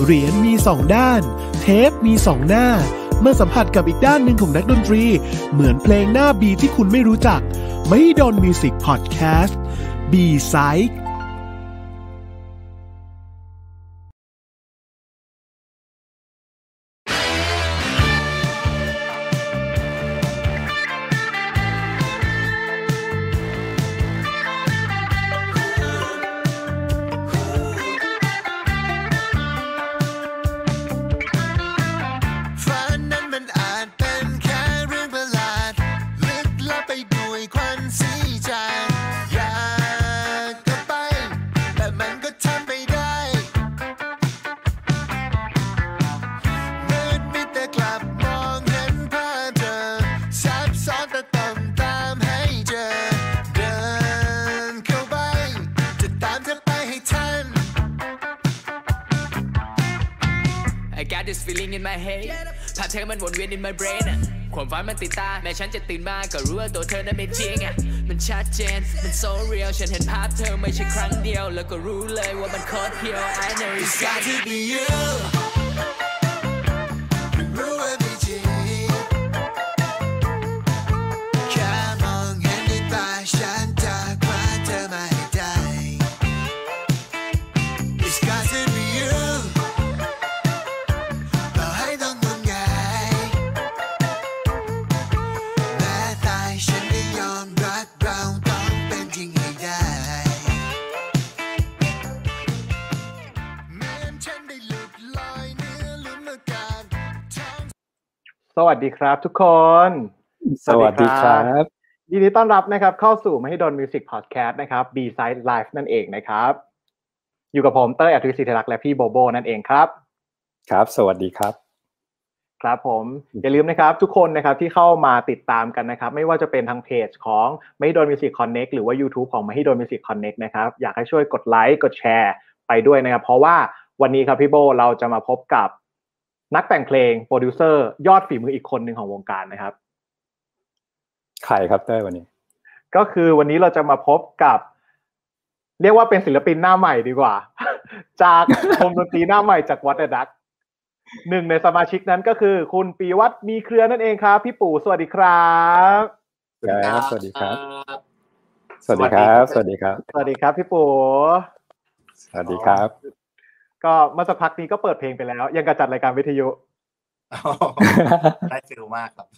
เหรียญมีสองด้าน เทปมีสองหน้า เมื่อสัมผัสกับอีกด้านหนึ่งของนักดนตรี เหมือนเพลงหน้าบีที่คุณไม่รู้จัก ไม่โดนมิวสิกพอดแคสต์บีไซค์ มันวนเวียน in my brain อะความฝันมันติดตา แม้ฉันจะตื่นมาก็รู้ว่าตัวเธอนั้นไม่จริงอะมันชัดเจน มัน so real ฉันเห็นภาพเธอไม่ใช่ครั้งเดียว แล้วก็รู้เลยว่ามันโคตรเพียว I know it's got to be you สวัสดีครับทุกคน สวัสดีครับยินดีต้อนรับนะครับ เข้าสู่มหิดล Music Podcast นะครับ B Side Live นั่นเองนะครับ อยู่กับผมเต้ยอัธวิสิทธิรักษ์และพี่โบโบนั่นเองครับ ครับ สวัสดีครับ ครับผมอย่าลืมนะครับทุกคนนะครับที่เข้ามาติดตามกันนะครับ ไม่ว่าจะเป็นทางเพจของมหิดล Music Connect หรือว่า YouTube ของมหิดล Music Connect นะครับอยากให้ช่วยกดไลค์กดแชร์ไปด้วยนะครับ เพราะว่าวันนี้ครับพี่โบเราจะมาพบกับ นักแต่งเพลงโปรดิวเซอร์ยอดฝีมืออีกคนหนึ่งของวงการนะครับใครครับเต้ยวันนี้ ก็คือวันนี้เราจะมาพบกับ เรียกว่าเป็นศิลปินหน้าใหม่ดีกว่า จากวงดนตรีหน้าใหม่จากวัดดักหนึ่งในสมาชิกนั้นก็คือ คุณปีวัฒน์มีเครือนั่นเองครับ พี่ปู่สวัสดีครับครับสวัสดีครับ สวัสดีครับ สวัสดีครับ สวัสดีครับพี่ปู่สวัสดีครับ ก็เมื่อสักพักนี้ก็เปิดเพลงไปแล้ว ยังกระจัดรายการวิทยุได้ฟิลมากครับ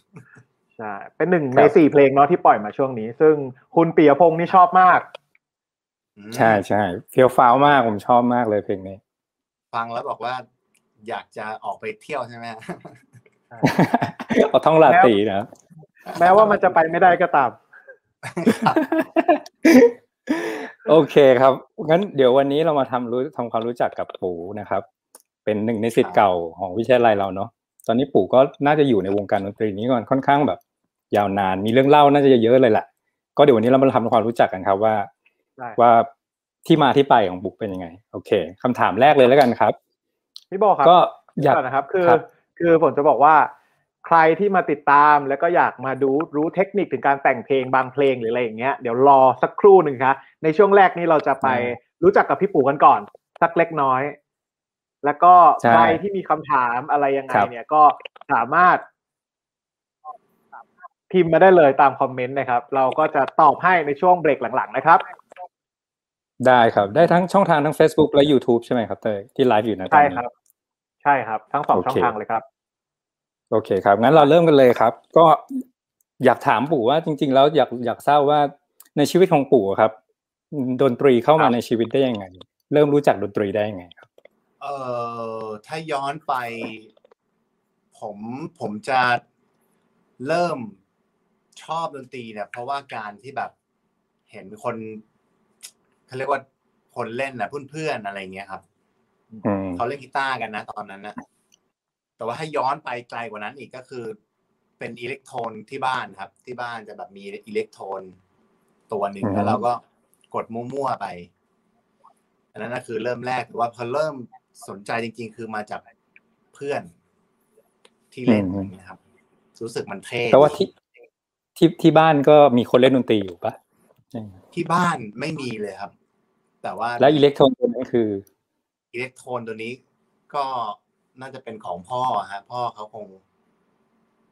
ใช่เป็นหนึ่งครับในสี่เพลงเนาะที่ปล่อยมาช่วงนี้ ซึ่งคุณปียพงศ์นี่ชอบมาก ใช่ใช่เฟี้ยวฟ้าวมากผมชอบมากเลยเพลงนี้ ฟังแล้วบอกว่า อยากจะออกไปเที่ยวใช่ไหมเอาท่องลาตรีนะแม้ว่ามันจะไปไม่ได้ก็ตาม โอเคครับงั้นเดี๋ยววันนี้เรามาทำรู้ทำความรู้จักกับปู่นะครับ เป็นหนึ่งในสิทธิ์เก่าของวิทยาลัยเราเนาะตอนนี้ปู่ก็น่าจะอยู่ในวงการดนตรีนี้ก่อนค่อนข้างแบบ ยาวนานมีเรื่องเล่าน่าจะเยอะเลยแหละก็เดี๋ยววันนี้เรามาทำความรู้จักกันครับว่าได้ว่าที่มาที่ไปของปู่เป็นยังไง โอเคคำถามแรกเลยแล้วกันครับ พี่โบครับก็อยากก่อนนะครับ คือครับคือผมจะบอกว่า ใครที่มาติดตามแล้วก็อยากมาดูรู้เทคนิคถึงการแต่งเพลงบางเพลงหรืออะไรอย่างเงี้ยเดี๋ยวรอสักครู่หนึ่งครับในช่วงแรกนี้เราจะไปรู้จักกับพี่ปู่กันก่อน สักเล็กน้อย แล้วก็ใช่ใครที่มีคำถามอะไรยังไงครับเนี่ยก็สามารถพิมพ์มาได้เลยตามคอมเมนต์นะครับ เราก็จะตอบให้ในช่วงเบรกหลังๆนะครับ ได้ครับ ได้ทั้งช่องทางทั้ง Facebook และ YouTube ใช่ไหมครับเต้ยที่ไลฟ์อยู่นะตอนใช่นี้ครับ ใช่ครับ ทั้งสองโอเคช่องทางเลยครับ โอเคครับ งั้นเราเริ่มกันเลยครับ ก็อยากถามปู่ว่าจริง ๆ แล้วอยากอยากทราบว่าในชีวิตของปู่อะครับ ดนตรีเข้ามาในชีวิตได้ยังไง เริ่มรู้จักดนตรีได้ยังไงครับ เอ่อถ้าย้อนไป ผมผมจะเริ่มชอบดนตรีเนี่ยเพราะว่าการที่แบบเห็นคนเขาเรียกว่าคนเล่นนะเพื่อนๆอะไรเงี้ยครับอืมเขาเล่นกีตาร์กันนะตอนนั้นนะ แต่ว่าถ้าย้อนไปไกลกว่านั้นอีกก็คือ เป็นอิเล็กโทรนที่บ้านครับ ที่บ้านจะแบบมีอิเล็กโทรนตัวหนึ่งอืมแล้วเราก็กดมั่วๆไปอันนั้นก็คือเริ่มแรกแต่ว่าพอเริ่มสนใจจริง ๆ คือมาจากเพื่อนที่เล่นนะครับ รู้สึกมันเท่แต่ว่าที่ที่ที่บ้านก็มีคนเล่นดนตรีอยู่ปะที่บ้านไม่มีเลยครับ แต่ว่าแล้วอิเล็กโทรนตัวนี้คืออิเล็กโทรนตัวนี้ก็ น่าจะเป็นของพ่อฮะ พ่อเขาคง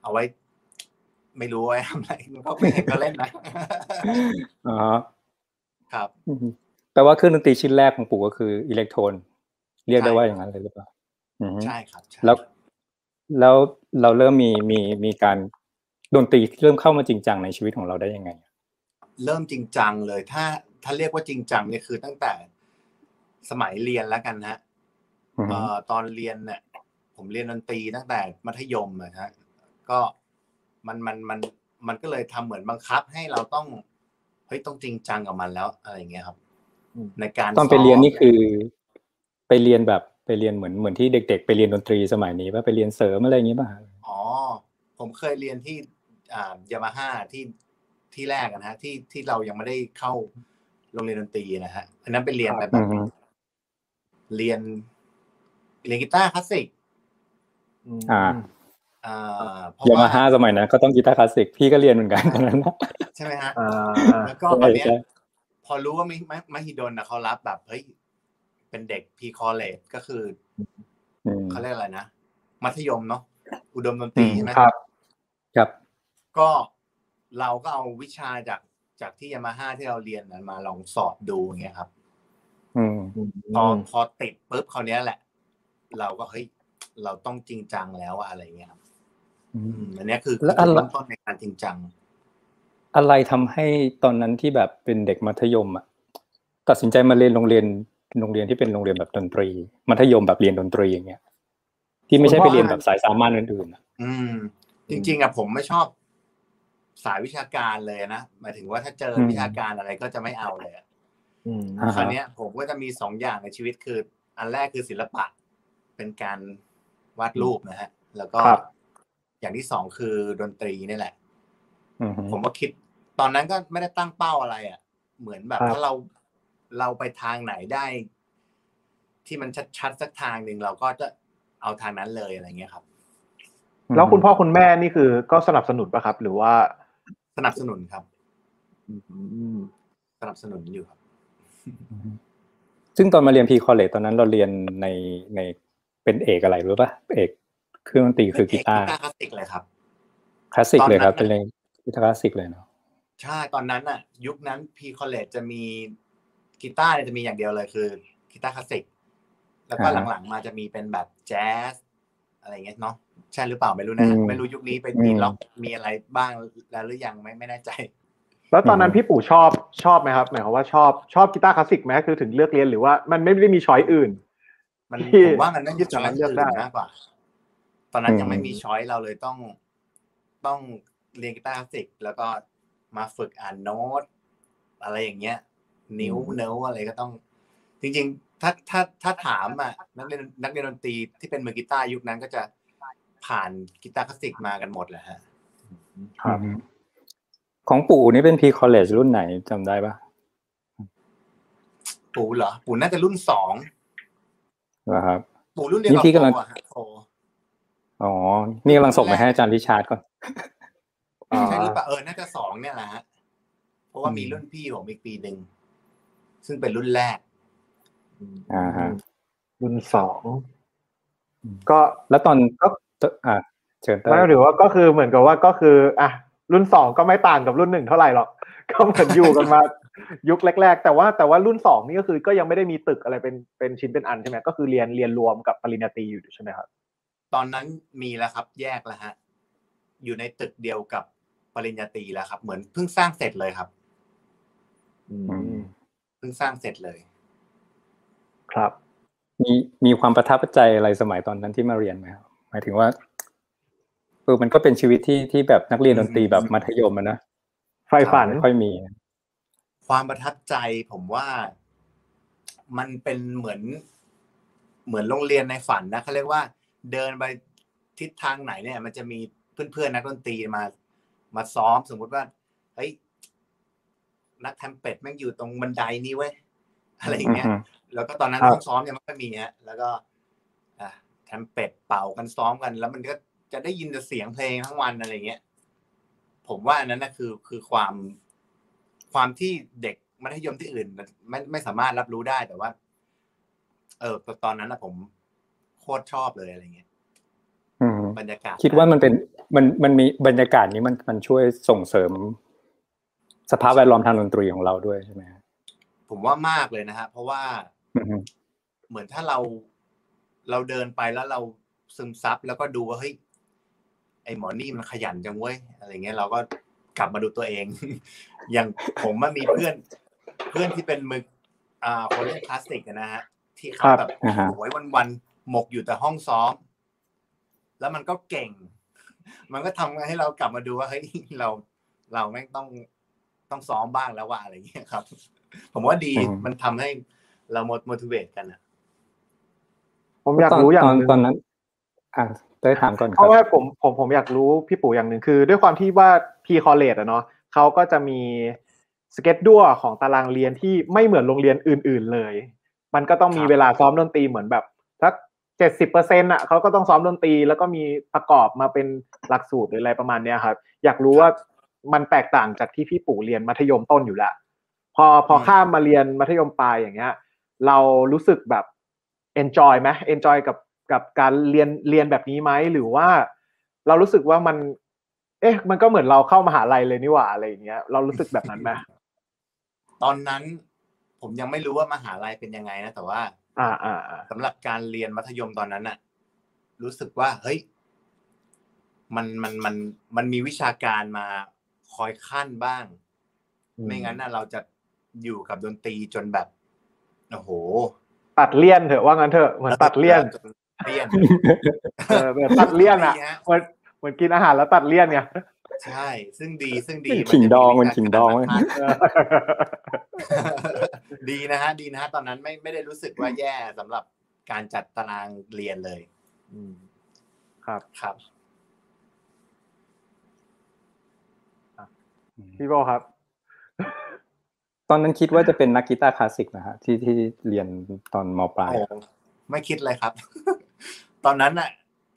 เอาไว้ ไม่รู้ไว้ทำอะไรมันก็ไม่เห็นก็เล่นนะอ๋อครับอืมแปลว่าเครื่องดนตรีชิ้นแรกของปู่ก็คืออิเล็กโทรนเรียกได้ใช่ว่าอย่างนั้นเลยหรือเปล่าอืมใช่ครับใช่แล้วแล้วเราเริ่มมีมีมีการดนตรีเริ่มเข้ามาจริงจังในชีวิตของเราได้ยังไง เริ่มจริงจังเลย ถ้า ถ้าเรียกว่าจริงจังเนี่ยคือตั้งแต่สมัยเรียนแล้วกันฮะอืมเอ่อตอนเรียนเนี่ย ผมเรียนดนตรีตั้งแต่มัธยมนะฮะก็มันมันมันมันก็เลยทำเหมือนบังคับให้เราต้องเฮ้ยต้องจริงจังกับมันแล้วอะไรอย่างเงี้ยครับอืมในการตอนไปซ้อมเรียนนี่คือ ไปเรียนแบบไปเรียนเหมือนเหมือนที่เด็ก ๆ ไปเรียนดนตรีสมัยนี้ป่ะไปเรียนเสริมอะไรอย่างนี้ป่ะอ๋อผมเคยเรียนที่อ่ายามาฮ่าที่ที่แรกนะฮะที่ที่เรายังไม่ได้เข้าโรงเรียนดนตรีนะฮะอันนั้นไปเรียนแบบอืมเรียนเรียนกีตาร์คลาสสิก อ่าอ่าเพราะยามาว่าฮ่าสมัยนั้นก็ต้องกีตาร์คลาสสิกพี่ก็เรียนเหมือนกันตอนนั้นนะใช่ไหมฮะอ่าแล้วก็ใช่ตอนเนี้ยใช่พอรู้ว่ามิมมหิดลนะเขารับแบบเฮ้ยเป็นเด็ก pre-college ก็คืออืมเขาเรียกอะไรนะมัธยมเนาะอุดมดนตรีอืมใช่ไหมครับ ครับ ก็เราก็เอาวิชาจากจากที่ยามาฮ่าที่เราเรียนนั้นมาลองสอบดูอย่างเงี้ยครับอืมพอพอติดปุ๊บคราวเนี้ยแหละ เราก็เฮ้ย เราต้องจริงจังแล้วอะอะไรเงี้ยครับอือืมมอันเนี้ยคือแล้วจุดอะไรเริ่มต้นในการจริงจัง อะไรทำให้ตอนนั้นที่แบบเป็นเด็กมัธยมอะตัดสินใจมาเรียนโรงเรียนโรงเรียนที่เป็นโรงเรียนแบบดนตรี มัธยมแบบเรียนดนตรีอย่างเงี้ย ที่ไม่ใช่ไปเรียนแบบสายสามัญอื่นๆอะอืม จริง ๆอะผมไม่ชอบสายวิชาการเลยนะหมายถึงว่าถ้าเจอวิชาการอะไรก็จะไม่เอาเลยอะอืมอ่าคราวเนี้ยผมก็จะมีสองอย่างในชีวิตคือ อันแรกคือศิลปะ เป็นการ วาดรูปนะฮะ แล้วก็ครับอย่างที่สองคือดนตรีนี่แหละอืมผมก็คิด ตอนนั้นก็ไม่ได้ตั้งเป้าอะไรอะ่ะ เหมือนแบบครับถ้าเราเราไปทางไหนได้ ที่มันชัดๆสักทางหนึ่งเราก็จะเอาทางนั้นเลยอะไรเงี้ยครับ แล้วคุณพ่อคุณแม่นี่คือ ก็สนับสนุนป่ะครับ หรือว่าสนับสนุนครับอืมสนับสนุนอยู่ครับ ซึ่งตอนมาเรียน pre-college ตอนนั้นเราเรียนในใน เป็นเอกอะไรรู้ป่ะเอกเครื่องดนตรีคือกีตาร์กีตาร์คลาสสิกเลยครับคลาสสิกเลยครับตเป็อนนั้เรียนกีตาร์คลาสสิกเลยเนาะใช่ตอนนั้นอะ ยุคนั้น pre-college จะมีกีตาร์เนี่ยจะมีอย่างเดียวเลยคือกีตาร์คลาสสิกแล้วก็หลังๆมาจะมีเป็นแบบแจ๊สอะไรเงี้ยเนาะใช่หรือเปล่าไม่รู้นะไม่รู้ยุคนี้เป็นมีร็อกมีอะไรบ้างแล้วหรือยังไม่ไม่แน่ใจ แล้วตอนนั้นพี่ปู่ชอบชอบไหมครับหมายความว่าชอบชอบกีตาร์คลาสสิกไหมคือถึงเลือกเรียนหรือว่ามันไม่ได้มีช้อยอื่น มันที่ผมว่ามันไม่ยึยึดดจากช้อยนั้นเลือื่อกนได้มากกว่า ตอนนั้นยังไม่มีช้อยเราเลยต้องต้องเรียนกีตาร์คลาสสิกแล้วก็มาฝึกอ่านโน้ต อะไรอย่างเงี้ย นิ้วเนิ้วอะไรก็ต้อง จริง ๆ ถ้าถ้าถ้าถามอะนักเรียนนักเรียนดนตรีที่เป็นมือกีตาร์ยุคนั้นก็จะผ่านกีตาร์คลาสสิกมากันหมดแหละฮะครับอืมของปู่นี่เป็น pre-college รุ่นไหนจำได้ป่ะปู่เหรอ ปู่น่าจะรุ่นสอง เหรอครับปู่รุ่นเดียวกับนี่พี่กำลังโฟอะฮะโฟอ๋อ นี่กำลังส่งไปให้อาจารย์ริชาร์ดก่อนอ่าใช่หรือเปล่าเออน่าจะสองเนี่ยแหละฮะเพราะว่ามีรุ่นพี่ผมอีกปีหนึ่งซึ่งเป็นรุ่นแรก อ่าฮะรุ่นสองอืมก็แล้วตอนก็อ่าเชิญเต้ไม่ยหรือว่าก็คือเหมือนกับว่าก็คือ อะ รุ่นสองก็ไม่ต่างกับรุ่นหนึ่งเท่าไหร่หรอกก็เหมือนอยู่กันมา ยุคแรก ๆ แต่ว่าแต่ว่ารุ่นสองนี่ก็คือก็ยังไม่ได้มีตึกอะไรเป็นเป็นชิ้นเป็นอันใช่ไหมก็คือเรียนเรียนรวมกับปริญญาตรีอยู่ใช่ไหมครับ ตอนนั้นมีแล้วครับ แยกแล้วฮะอยู่ในตึกเดียวกับปริญญาตรีแล้วครับ เหมือนเพิ่งสร้างเสร็จเลยครับอืมเพิ่งสร้างเสร็จเลย ครับ มีมีความประทับใจอะไรสมัยตอนนั้นที่มาเรียนไหมครับหมายถึงว่าเออมันก็เป็นชีวิตที่ที่แบบนักเรียนดนตรีแบบมัธยมอะนะไฟฝันไม่ค่อยมี ความประทับใจผมว่ามันเป็นเหมือนเหมือนโรงเรียนในฝันนะเขาเรียกว่าเดินไปทิศทางไหนเนี่ย มันจะมีเพื่อนๆนักดนตรีมา มาซ้อมสมมุติว่าเฮ้ยนักแทมเป็ดแม่งอยู่ตรงบันไดนี้เว้ยอะไรอย่างเงี้ยอืมแล้วก็ตอนนั้นครับห้องซ้อมเนี่ยมันก็มีฮะแล้วก็อะแทมเป็ดเป่ากันซ้อมกัน แล้วมันก็จะได้ยินแต่เสียงเพลงทั้งวันอะไรอย่างเงี้ย ผมว่าอันนั้นนะคือคือความ ความที่เด็กมัธยมที่อื่นมันไม่ไม่สามารถรับรู้ได้แต่ว่า เออตอนนั้นนะผมโคตรชอบเลยอะไรเงี้ยอืมบรรยากาศ คิดว่ามันเป็นมันมันมีบรรยากาศนี้มันมันช่วยส่งเสริม สภาพแวดล้อมทางดนตรีของเราด้วยใช่ไหมฮะผมว่ามากเลยนะฮะเพราะว่าอืมฮึเหมือนถ้าเราเราเดินไปแล้วเราซึมซับแล้วก็ดูว่าเฮ้ยไอหมอนี่มันขยันจังเว้ยอะไรเงี้ยเราก็ กลับมาดูตัวเอง อย่างผมมันมีเพื่อน เพื่อนที่เป็นมืออ่าคนเล่นคลาสสิกอะนะฮะ ที่เขาแบบอ่าฮะโอ้ยวันๆหมกอยู่แต่ห้องซ้อม แล้วมันก็เก่ง มันก็ทำให้เรากลับมาดูว่าเฮ้ยเราเราแม่งต้องต้องซ้อมบ้างแล้วว่าอะไรเงี้ยครับ ผมว่าดีอืมมันทำให้เรา motivate กันอะผมอยากรู้อย่างตอนหนึ่งตอนนั้น อ่าได้ถามก่อนคเพรับราะว่าผมผมผมอยากรู้พี่ปู่อย่างหนึ่งคือ ด้วยความที่ว่า พีคอเลจอะเนาะเขาก็จะมีสเก็ตดัวของตารางเรียนที่ไม่เหมือนโรงเรียนอื่น ๆเลย มันก็ต้องมีครับเวลาซ้อมดนตรีเหมือนแบบสักเจ็ดสิบเปอร์เซ็นต์อะเขาก็ต้องซ้อมดนตรีแล้วก็มีประกอบมาเป็นหลักสูตรหรืออะไรประมาณเนี้ยครับ อยากรู้ว่ามันแตกต่างจากที่พี่ปู่เรียนมัธยมต้นอยู่แล้วพอพอข้ามมาเรียนมัธยมปลายอย่างเงี้ย เรารู้สึกแบบ enjoy ไหม enjoy กับกับการเรียนเรียนแบบนี้ไหมหรือว่า เรารู้สึกว่ามัน เอ๊ะ มันก็เหมือนเราเข้ามหาลัยเลยนี่หว่าอะไรอย่างเงี้ย เรารู้สึกแบบนั้นไหมตอนนั้น ผมยังไม่รู้ว่ามหาลัยเป็นยังไงนะแต่ว่า อ่าอ่าอ่าสำหรับการเรียนมัธยมตอนนั้นน่ะรู้สึกว่า เฮ้ย มันมันมันมันมีวิชาการมาคอยขั้นบ้าง ไม่งั้นน่ะเราจะอยู่กับดนตรีจนแบบโอ้โห ตัดเลี่ยนเถอะว่างั้นเถอะเหมือนตัดเลี่ยนจเลี่ยนเออเหมือนตัดเลี่ยนอะดีฮะเหมือน เหมือนกินอาหารแล้วตัดเลี่ยนไงใช่ ซึ่งดีซึ่งดีเป็นขิงดองจะเป็นขิงดองวิเว้ยชาการมาเออดีนะฮะ ดีนะฮะ ตอนนั้นไม่ไม่ได้รู้สึกว่าแย่สำหรับการจัดตารางเรียนเลย อืมครับครับพี่โบครับ ตอนนั้นคิดว่าจะเป็นนักกีตาร์คลาสสิกนะฮะที่ที่เรียนตอนมปลายโอ้ไม่คิดเลยครับ ตอนนั้นน่ะ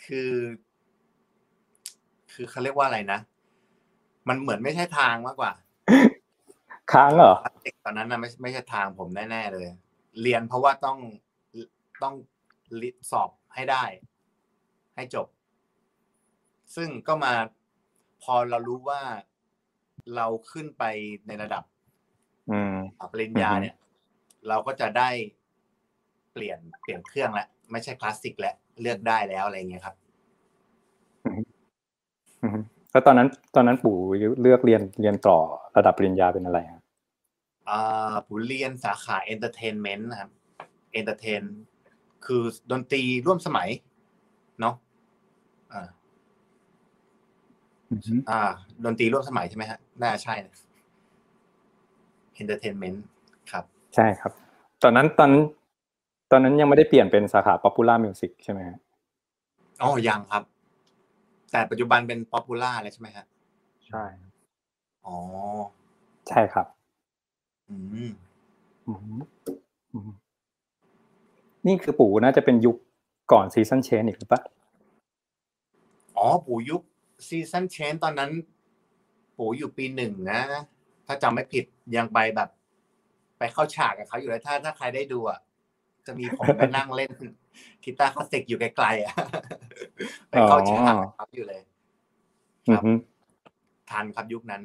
คือ คือเขาเรียกว่าอะไรนะ มันเหมือนไม่ใช่ทางมากกว่า ค้างเหรอเด็กตอนนั้นน่ะไม่ไม่ใช่ทางผมแน่ๆเลย เรียนเพราะว่าต้องต้องสอบให้ได้ ให้จบ ซึ่งก็มาพอเรารู้ว่าเราขึ้นไปในระดับอืมปริญญาเนี่ย เราก็จะได้เปลี่ยนเปลี่ยนเครื่องแล้วไม่ใช่คลาสสิกแล้วเลือกได้แล้วอะไรเงี้ยครับอืม แล้วตอนนั้นตอนนั้นปู่เลือกเรียนเรียนต่อระดับปริญญาเป็นอะไรฮะอ่าผมเรียนสาขา entertainment นะครับ entertain คือดนตรีร่วมสมัยเนาะอ่าอ่า ดนตรีร่วมสมัยใช่ไหมฮะน่าใช่ entertainment ครับ ใช่ครับ ตอนนั้นตอนนั้นตอนนั้นยังไม่ได้เปลี่ยนเป็นสาขา popular music ใช่ไหมฮะอ๋อยังครับ แต่ปัจจุบันเป็น popular เลยใช่ไหมฮะใช่อ๋อใช่ครับอืมอืมอืมนี่คือปู่น่าจะเป็นยุคก่อน Seasons Change อีกหรือปะอ๋อ ปู่ยุค Seasons Change ตอนนั้น ปู่อยู่ปีหนึ่งนะถ้าจำไม่ผิดยังไปแบบ ไปเข้าฉากกับเขาอยู่เลยถ้าถ้าใครได้ดูอะจะมีผมไปนั่งเล่น กีตาร์คลาสสิกอยู่ไกลๆอะไปเข้าฉากกับเขาอยู่เลยอืมฮึครับทันครับยุคนั้น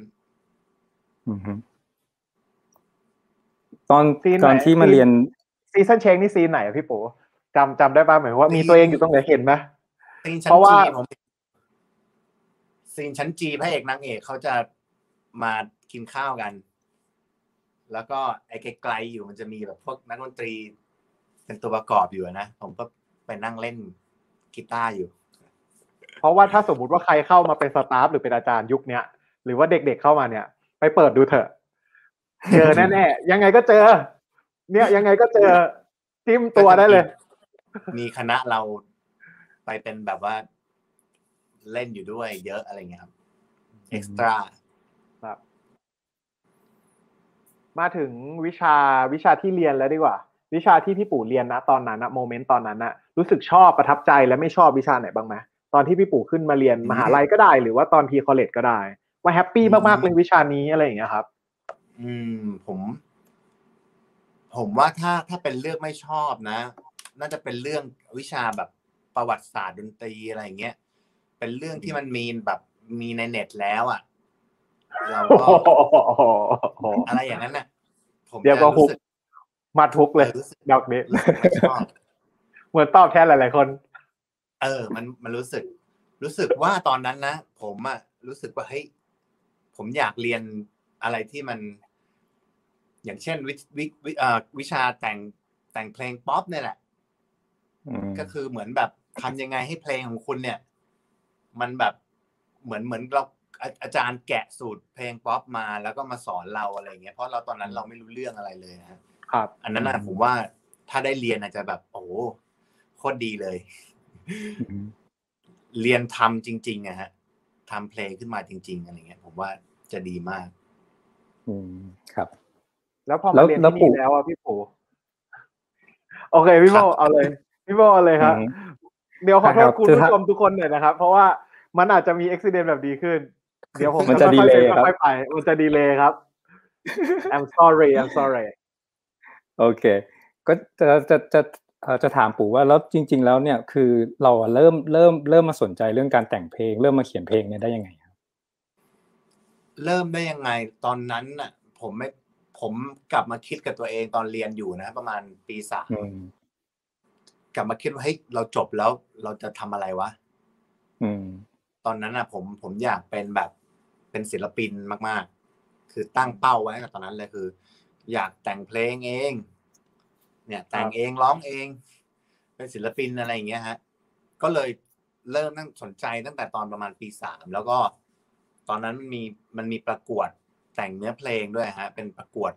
อืมฮึตอนซีนไหนตอนที่มาเรียน Seasons Change นี่ซีนไหนอะพี่ปู่จำจำได้ป่ะหมายว่ามีตัวเองอยู่ตรงไหนเห็นไหมซีนชั้น G เพราะว่าผมซีนชั้น G พระเอกนางเอกเขาจะมากินข้าวกัน แล้วก็ไอ้ไกลๆอยู่มันจะมีแบบพวกนักดนตรี เป็นตัวประกอบอยู่อะนะ ผมก็ไปนั่งเล่นกีตาร์อยู่ เพราะว่าถ้าสมมุติว่าใครเข้ามาเป็น staff หรือเป็นอาจารย์ยุคเนี้ยหรือว่าเด็กๆเข้ามาเนี่ย ไปเปิดดูเถอะ เจอแน่ๆยังไงก็เจอ เนี่ยยังไงก็เจอจิ้มตัวได้เลย มีคณะเราไปเป็นแบบว่าเล่นอยู่ด้วยเยอะอะไรเงี้ยครับเอ็กซ์ตร้าครับ มาถึงวิชาวิชาที่เรียนแล้วดีกว่า วิชาที่พี่ปู่เรียนนะตอนนั้นนะโมเมนต์ตอนนั้นนะรู้สึกชอบประทับใจและไม่ชอบวิชาไหนบ้างไหมตอนที่พี่ปู่ขึ้นมาเรียนมหาลัยก็ได้ หรือว่าตอนพีคอลเลจก็ได้ ว่าแฮปปี้มากๆเลยวิชานี้อะไรอย่างเงี้ยครับ อืมผม ผมว่าถ้าถ้าเป็นเรื่องไม่ชอบนะ น่าจะเป็นเรื่องวิชาแบบประวัติศาสตร์ดนตรีอะไรอย่างเงี้ยเป็นเรื่องที่มันมีแบบมีในเน็ตแล้วอะเราโอ้ก็โหอะไรอย่างนั้นน่ะผมเดี๋ยวก็จะฮุรู้กสึก มาทุกเลยรู้สึกดอกนี้รู้สึกชอบเหมือนตอบแทนหลาย ๆ คน เออ มันมันรู้สึก รู้สึกว่าตอนนั้นนะผมอะรู้สึกว่าเฮ้ยผมอยากเรียนอะไรที่มัน อย่างเช่น วิวิวิเอ่อวิชาแต่งแต่งเพลงป๊อปเนี่ยแหละอืมก็คือเหมือนแบบทำยังไงให้เพลงของคุณเนี่ย มันแบบเหมือนเหมือนเราอาอาจารย์แกะสูตรเพลงป๊อปมาแล้วก็มาสอนเราอะไรเงี้ยเพราะเราตอนนั้นเราไม่รู้เรื่องอะไรเลยนะฮะ ครับ อันนั้นนะผมว่าถ้าได้เรียนอาจจะแบบ โอ้โหโคตรดีเลยอืมเรียนทำจริงๆอะฮะทำเพลงขึ้นมาจริง ๆอะไรเงี้ย ผมว่าจะดีมาก อืมครับ แล้วพอแล้มาวเรียนแล้วที่ปู่นี่แล้วอะพี่ปู่โอเคพี่โบครับเอาเลยพี่โบเอาเลยครับอืมเดี๋ยวขอโทครัษบคุณคือผู้ถ้าชมทุกคนหน่อยนะครับ เพราะว่ามันอาจจะมีอุบิเหตุแบบดีขึ้น เดี๋ยวผมมันจะค่อยๆ delay ป็นครับค่อยๆไปมันจะดีเลยครับ I'm sorry I'm sorry โอเค ก็จะจะจะเอ่อจะถามปู่ว่าแล้วจริง ๆ แล้วเนี่ยคือเราอะเริ่มเริ่มเริ่มมาสนใจเรื่องการแต่งเพลง เริ่มมาเขียนเพลงเนี่ยได้ยังไงครับ เริ่มได้ยังไงตอนนั้นน่ะ ผมไม่ผมกลับมาคิดกับตัวเองตอนเรียนอยู่นะประมาณปีสามอืมกลับมาคิดว่าเฮ้ยเราจบแล้วเราจะทำอะไรวะอืมตอนนั้นน่ะ ผมผมอยากเป็นแบบเป็นศิลปินมาก ๆ คือตั้งเป้าไว้กับตอนนั้นเลยคือ อยากแต่งเพลงเอง เนี่ยแต่งเองร้องเอง เป็นศิลปินอะไรอย่างเงี้ยฮะ ก็เลยเริ่มตั้งสนใจตั้งแต่ตอนประมาณปีสามแล้วก็ตอนนั้นมันมีมันมีประกวดแต่งเนื้อเพลงด้วยฮะ เป็นประกวด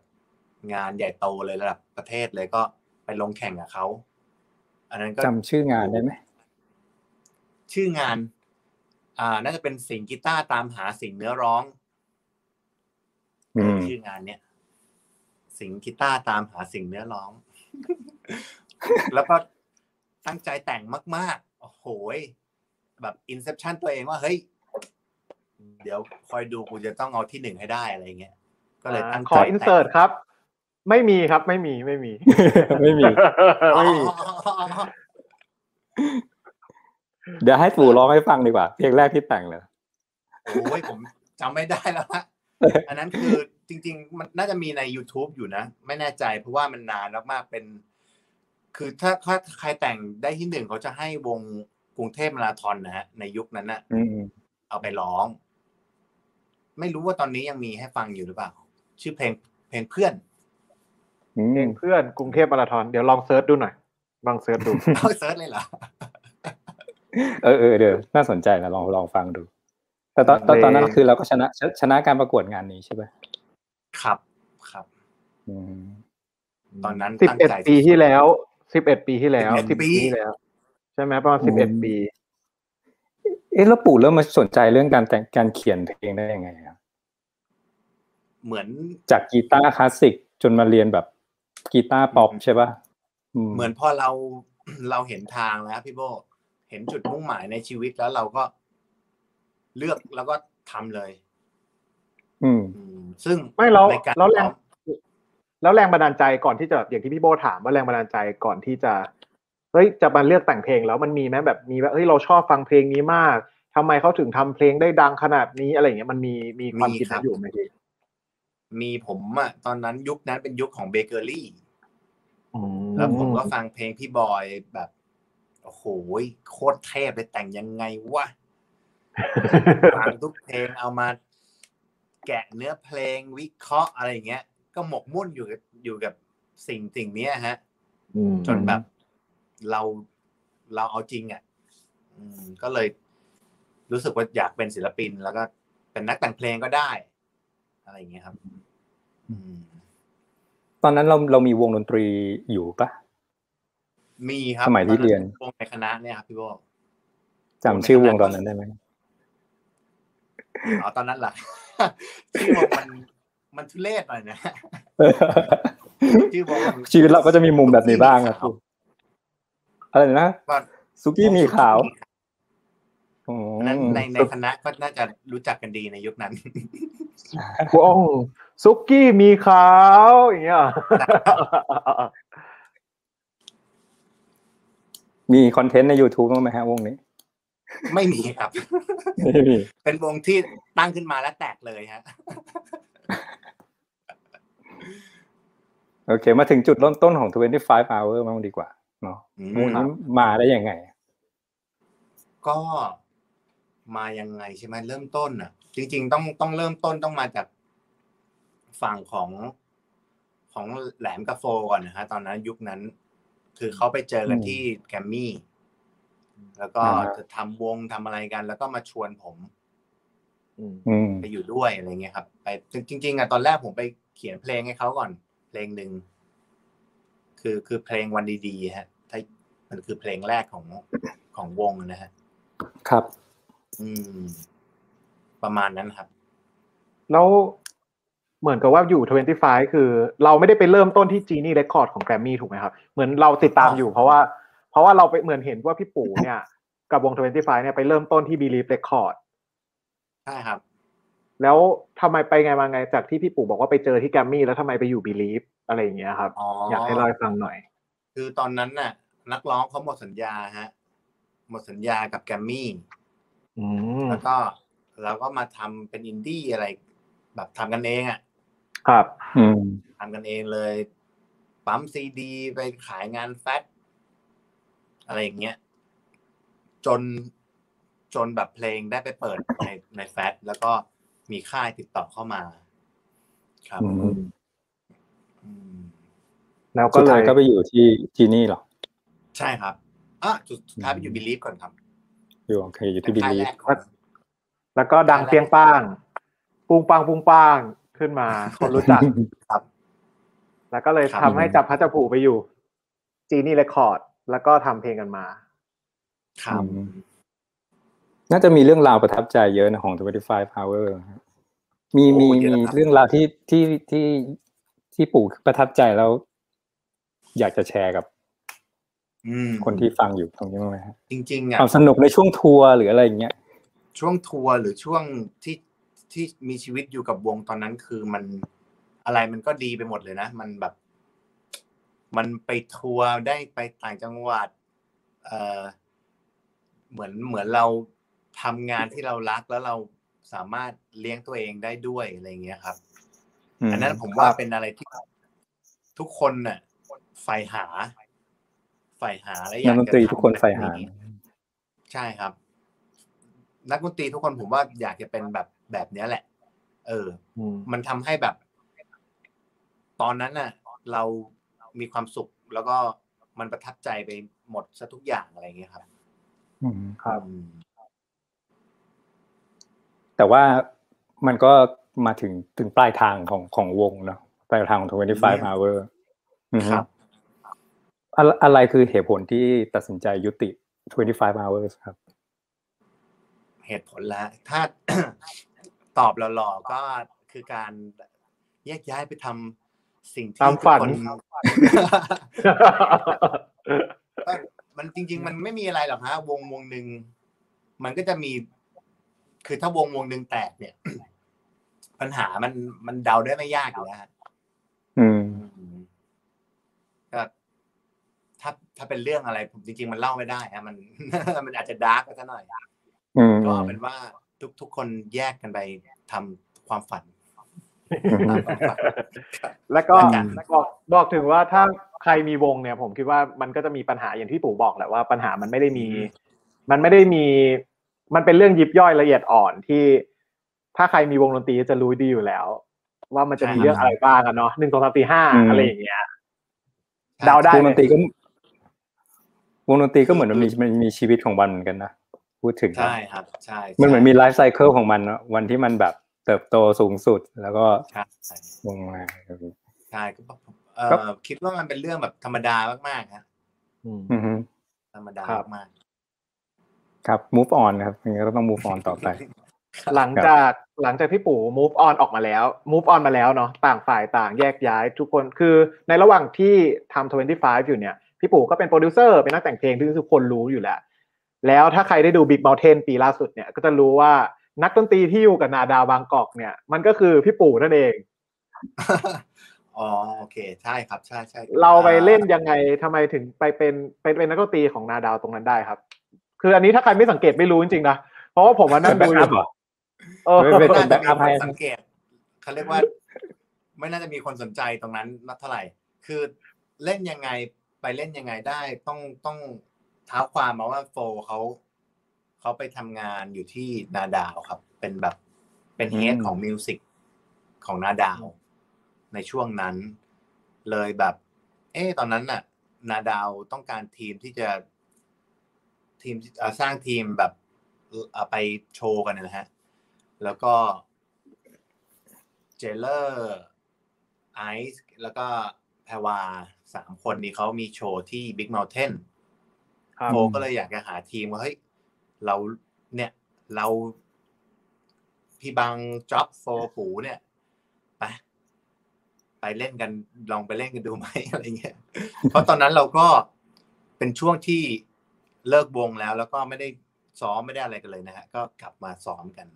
งานใหญ่โตเลยระดับประเทศเลยก็ไปลงแข่งกับเขาอันนั้นก็จำชื่องานได้ไหมชื่องาน อ่า น่าจะเป็นสิงกีตาร์ตามหาสิ่งเนื้อร้องอืมชื่องานเนี้ย สิงกีตาร์ตามหาสิ่งเนื้อร้อง แล้วก็ตั้งใจแต่งมาก ๆ โอ้โหยแบบอินเซ t ชันตัวเองว่า เฮ้ย เดี๋ยวคอยดูกูจะต้องเอาที่หนึ่งให้ได้อะไรเงี้ย ก็เลยตั้งใจขออินเสิร์ตครับ ไม่มีครับ ไม่มีไม่มี ไม่มีแต่งไม่มีอ๋ออ๋ออ๋อเดี๋ยวให้ปู่ร้องให้ฟังดีกว่าเพลงแรกที่แต่งเลยโอ้ยผมจำไม่ได้แล้วฮะอันนั้นคือ จริง ๆ มันน่าจะมีใน YouTube อยู่นะ ไม่แน่ใจเพราะว่ามันนานมากๆเป็น คือถ้าถ้าใครแต่งได้ที่หนึ่งเขาจะให้วงกรุงเทพมาราธอนนะฮะ ในยุคนั้นน่ะอืมเอาไปร้อง ไม่รู้ว่าตอนนี้ยังมีให้ฟังอยู่หรือเปล่า ชื่อเพลงเพลงเพื่อนอืเพลมงเพื่อนกรุงเทพมาราธอนเดี๋ยวลองเซิร์ชดูหน่อยลองเซิร์ชดูเอาเซิร์ชเลยเหรอเออเออเดี๋ยวน่าสนใจนะลองลองฟังดู แต่ตอนตอนตอนนั้นเพลงคือเราก็ชนะชชนะการประกวดงานนี้ใช่ไหม ครับครับอืมตอนนั้นสิบตั้งเอ็ดใจปีที่แล้วสิบเอ็ดปีที่แล้ว11สิบปีปีที่แล้ว ใช่ไหมประมาณสิบเอ็ดปี เอ๊ะแล้วปู่เริ่มมาสนใจเรื่องการแต่งการเขียนเพลงได้ยังไงครับเหมือนจากกีตาร์คลาสสิกจนมาเรียนแบบกีตาร์ป๊อปใช่ป่ะเหมือนพอเราเราเห็นทางแล้วพี่โบเห็นจุดมุ่งหมายในชีวิตแล้วเราก็เลือกแล้วก็ทำเลย อืมอืม ซึ่งไม่แล้วในการแล้วแรงร้องแล้วแรงบันดาลใจก่อนที่จะอย่างที่พี่โบถามว่าแรงบันดาลใจก่อนที่จะเฮ้ยจะมาเลือกแต่งเพลงแล้วมันมีไหมแบบมีว่าเฮ้ยเราชอบฟังเพลงนี้มากทำไมเขาถึงทำเพลงได้ดังขนาดนี้อะไรอย่างเงี้ยมันมีมีความคิดนั้นอยู่ไหมพี่มีผมอะตอนนั้นยุคนั้นเป็นยุคของเบเกอรี่อืแล้วผมก็ฟังเพลงพี่บอยแบบโอ้โหโคตรเทพเลยแต่งยังไงวะฟังทุกเพลงเอามา แกะเนื้อเพลงวิเคราะห์อะไรอย่างเงี้ย ก็หมกมุ่นอยู่กับอยู่กับสิ่งสิ่งเนี้ยฮะอืมจนแบบเราเราเอาจริงอะอืมก็เลยรู้สึกว่าอยากเป็นศิลปิน แล้วก็เป็นนักแต่งเพลงก็ได้ อะไรอย่างเงี้ยครับอืมตอนนั้นเราเรามีวงดนตรีอยู่ปะมีครับสมัยที่เรียนวงในคณะเนี่ยครับพี่โบจำชื่อวงตอนนั้นได้ไหมอ๋อตอนนั้นเหรอ ชื่อวงมันมันทุเรศหน่อยนะชื่อวงมันชีวิตเราก็จะมีมุมแบบนี้บ้างครับปู่อะไรนะก็สุกี้มีขาวอืมอันนั้นในในคณะก็น่าจะรู้จักกันดีในยุคนั้นวงซุกี้มีขาวอย่างเงี้ยคมีคอนเทนต์ใน YouTube บ้างไหมฮะวงนี้ ไม่มีครับไม่มีเป็นวงที่ตั้งขึ้นมาแล้วแตกเลยฮะโอเค มาถึงจุดเริ่มต้นของ 25 hour บ้างดีกว่าเนาะอืมวงนี้มาได้ยังไง ก็มายังไงใช่ไหมเริ่มต้นอะ จริง ๆ ต้องต้องเริ่มต้นต้องมาจากฝั่งของของแหลมกระโฟก่อนนะฮะตอนนั้นยุคนั้น คือเขาไปเจอกันอืมที่แกรมมี่ แล้วก็อ่าฮะจะทำวงทำอะไรกัน แล้วก็มาชวนผมอืมอืมไปอยู่ด้วยอะไรเงี้ยครับ ไปจริง ๆอะตอนแรกผมไปเขียนเพลงให้เขาก่อน เพลงหนึ่งคือคือเพลงวันดีๆฮะถ้ามันคือเพลงแรกของของวงนะฮะครับ อืม ประมาณนั้นครับ แล้วเหมือนกับว่าอยู่ 25 คือ เราไม่ได้ไปเริ่มต้นที่ Genie Record ของแกรมมี่ถูกไหมครับ เหมือนเราติดตามอยู่เพราะว่า เพราะว่าเราไปเหมือนเห็นว่าพี่ปู่เนี่ย กับวง25เนี่ยไปเริ่มต้นที่ Believe Record ใช่ครับ แล้วทำไมไปไงมาไงจากที่พี่ปู่บอกว่าไปเจอที่แกรมมี่แล้วทำไมไปอยู่ Believe อะไรอย่างเงี้ยครับอ๋ออยากให้เล่าให้ฟังหน่อย คือตอนนั้นน่ะ นักร้องเขาหมดสัญญาฮะ หมดสัญญากับแกรมมี่อืมแล้วก็เราก็มาทำเป็นอินดี้อะไร แบบทำกันเองอะ ครับ อืมทำกันเองเลย ปั๊มซีดี ไปขายงานแฟช อะไรอย่างเงี้ยจนจนแบบเพลงได้ไปเปิดในในแฟชแล้วก็มีค่ายติดต่อเข้ามา ครับอืมอืมแล้วก็สุดเลท้ายยก็ไปอยู่ที่ที่นี่เหรอ ใช่ครับอะจุดสุดท้ายไปอยู่บิลีฟก่อนครับ อยู่โอเคอยู่ที่บิค่ายลีแรฟกของแล้วก็ดังเปรียงป้าง ปุงปังปุงปังขึ้นมา คนรู้จักครับ แล้วก็เลยครับทำให้จับพัชผูไปอยู่ Genie Record แล้วก็ทำเพลงกันมาครับอืมน่าจะมีเรื่องราวประทับใจเยอะนะของ25 hour ครับมีมีโอ้เยอะมีครับเรื่องราวที่ที่ที่ที่ปู่ประทับใจแล้ว อยากจะแชร์กับอืมคนที่ฟังอยู่ตรงนี้บ้างไหมครับจริงๆอะความสนุกในช่วงทัวร์หรืออะไรอย่างเงี้ยช่วงทัวร์หรือช่วงที่ที่มีชีวิตอยู่กับวงตอนนั้นคือมันอะไรมันก็ดีไปหมดเลยนะ มันแบบ มันไปทัวร์ได้ไปต่างจังหวัดเอ่อเหมือนเหมือนเราทำงานที่เรารักแล้วเราสามารถเลี้ยงตัวเองได้ด้วยอะไรอย่างเงี้ยครับอืมอันนั้นผมว่าเป็นอะไรที่ ทุกคนน่ะใฝ่หาใฝ่หาและอยานักกดนจะตรีทุกคนทำแบบใฝ่หา ใช่ครับ นักดนตรีทุกคนผมว่าอยากจะเป็นแบบแบบเนี้ยแหละ เอออืมมันทำให้แบบ ตอนนั้นน่ะ เรา มีความสุข แล้วก็มันประทับใจไปหมดซะทุกอย่างอะไรอย่างเงี้ยครับอืมครับอืมแต่ว่ามันก็มาถึงถึงปลายทางของของวงเนาะปลายทางของ25 hour อือฮึครับอะอะไรคือเหตุผลที่ตัดสินใจยุติ25 hours ครับ เหตุผลแล้วถ้าตอบหล่อๆก็คือการแยกย้ายไปทำ สิ่งที่ตามฝันทุกคนก็มันจริง ๆ มันไม่มีอะไรหรอกฮะวงวงหนึ่งมันก็จะมี คือถ้าวงวงหนึ่งแตกเนี่ย ปัญหามันมันเดาได้ไม่ยากอยู่แล้วฮะอืมอืมก็ถ้าถ้าเป็นเรื่องอะไร ผมจริง ๆ มันเล่าไม่ได้ฮะมัน มันอาจจะดาร์กไปซะหน่อยอืมก็เอาเป็นว่าทุกทุกคนแยกกันไปทำความฝันตามความฝัน แล้วก็อืมบอกบอกถึงว่าถ้าใครมีวงเนี่ย ผมคิดว่ามันก็จะมีปัญหาอย่างที่ปู่บอกแหละว่าปัญหามันไม่ได้มี มันไม่ได้มี มันเป็นเรื่องยิบย่อยละเอียดอ่อนที่ ถ้าใครมีวงดนตรีจะรู้ดีอยู่แล้ว ว่ามันจะมีเรื่องอะไรบ้างอะเนาะหนึ่งสองสามสี่ห้าอะไรอย่างเงี้ยเดาได้ไหมวงไหดนตรีก็วงดนตรีก็เหมือนมันมีมันมีชีวิตของมันเหมือนกันนะพูดถึงใช่ครับใช่มันเหมือนมี life cycle ของมันเนอะวันที่มันแบบ เติบโตสูงสุดแล้วก็ใช่ลงมาใช่ก็เอ่อครับคิดว่ามันเป็นเรื่องแบบธรรมดามากๆฮะอืมอือฮึธรรมดาครับมากครับ move on นะครับอย่างนี้ก็ต้อง move on ต่อไป หลังจากหลังจากที่ปู่ move on ออกมาแล้ว move on มาแล้วเนาะต่างฝ่ายต่างแยกย้ายทุกคนคือในระหว่างที่ทำ25 อยู่เนี่ย พี่ปู่ก็เป็นโปรดิวเซอร์เป็นนักแต่งเพลงที่ทุกคนรู้อยู่แล้ว แล้วถ้าใครได้ดู Big Mountain ปีล่าสุดเนี่ย ก็จะรู้ว่า นักดนตรีที่อยู่กับนาดาวบางกอกเนี่ย มันก็คือพี่ปู่นั่นเองโอ๋อโอเค ใช่ครับ ใช่ใช่เราไปเล่นยังไงทำไมถึงไปเป็นไปเป็นนักดนตรีของนาดาวตรงนั้นได้ครับ คืออันนี้ถ้าใครไม่สังเกตไม่รู้จริงๆนะเพราะว่าผมมานั่งดูอยู่เหรอเออไม่เป็นน่าจะมี backup คให้นสังเกตเขาเรียกว่า ไม่น่าจะมีคนสนใจตรงนั้นนักเท่าไหร่ คือเล่นยังไงไปเล่นยังไงได้ ต้องต้องเท้าความมาว่าโฟเขา เขาไปทำงานอยู่ที่นาดาวครับ เป็นแบบเป็น head อืมของ music ของนาดาว ในช่วงนั้น เลยแบบ เอ๊ะตอนนั้นน่ะ นาดาวต้องการทีมที่จะทีมเอ่อสร้างทีมแบบเอ่อไปโชว์กันนะฮะ แล้วก็เจเลอร์ไอซ์แล้วก็แพรวาสามคนนี้เขามีโชว์ที่ Big Mountain ครับโฟก็เลยอยากจะหาทีมว่าเฮ้ย เราเนี่ยเราพี่บังจ็อบโฟปูเนี่ยไปไปเล่นกันลองไปเล่นกันดูไหมอะไรเงี้ยเพราะตอนนั้นเราก็เป็นช่วงที่เลิกวงแล้ว แล้วก็ไม่ได้ซ้อมไม่ได้อะไรกันเลยนะฮะก็กลับมาซ้อมกัน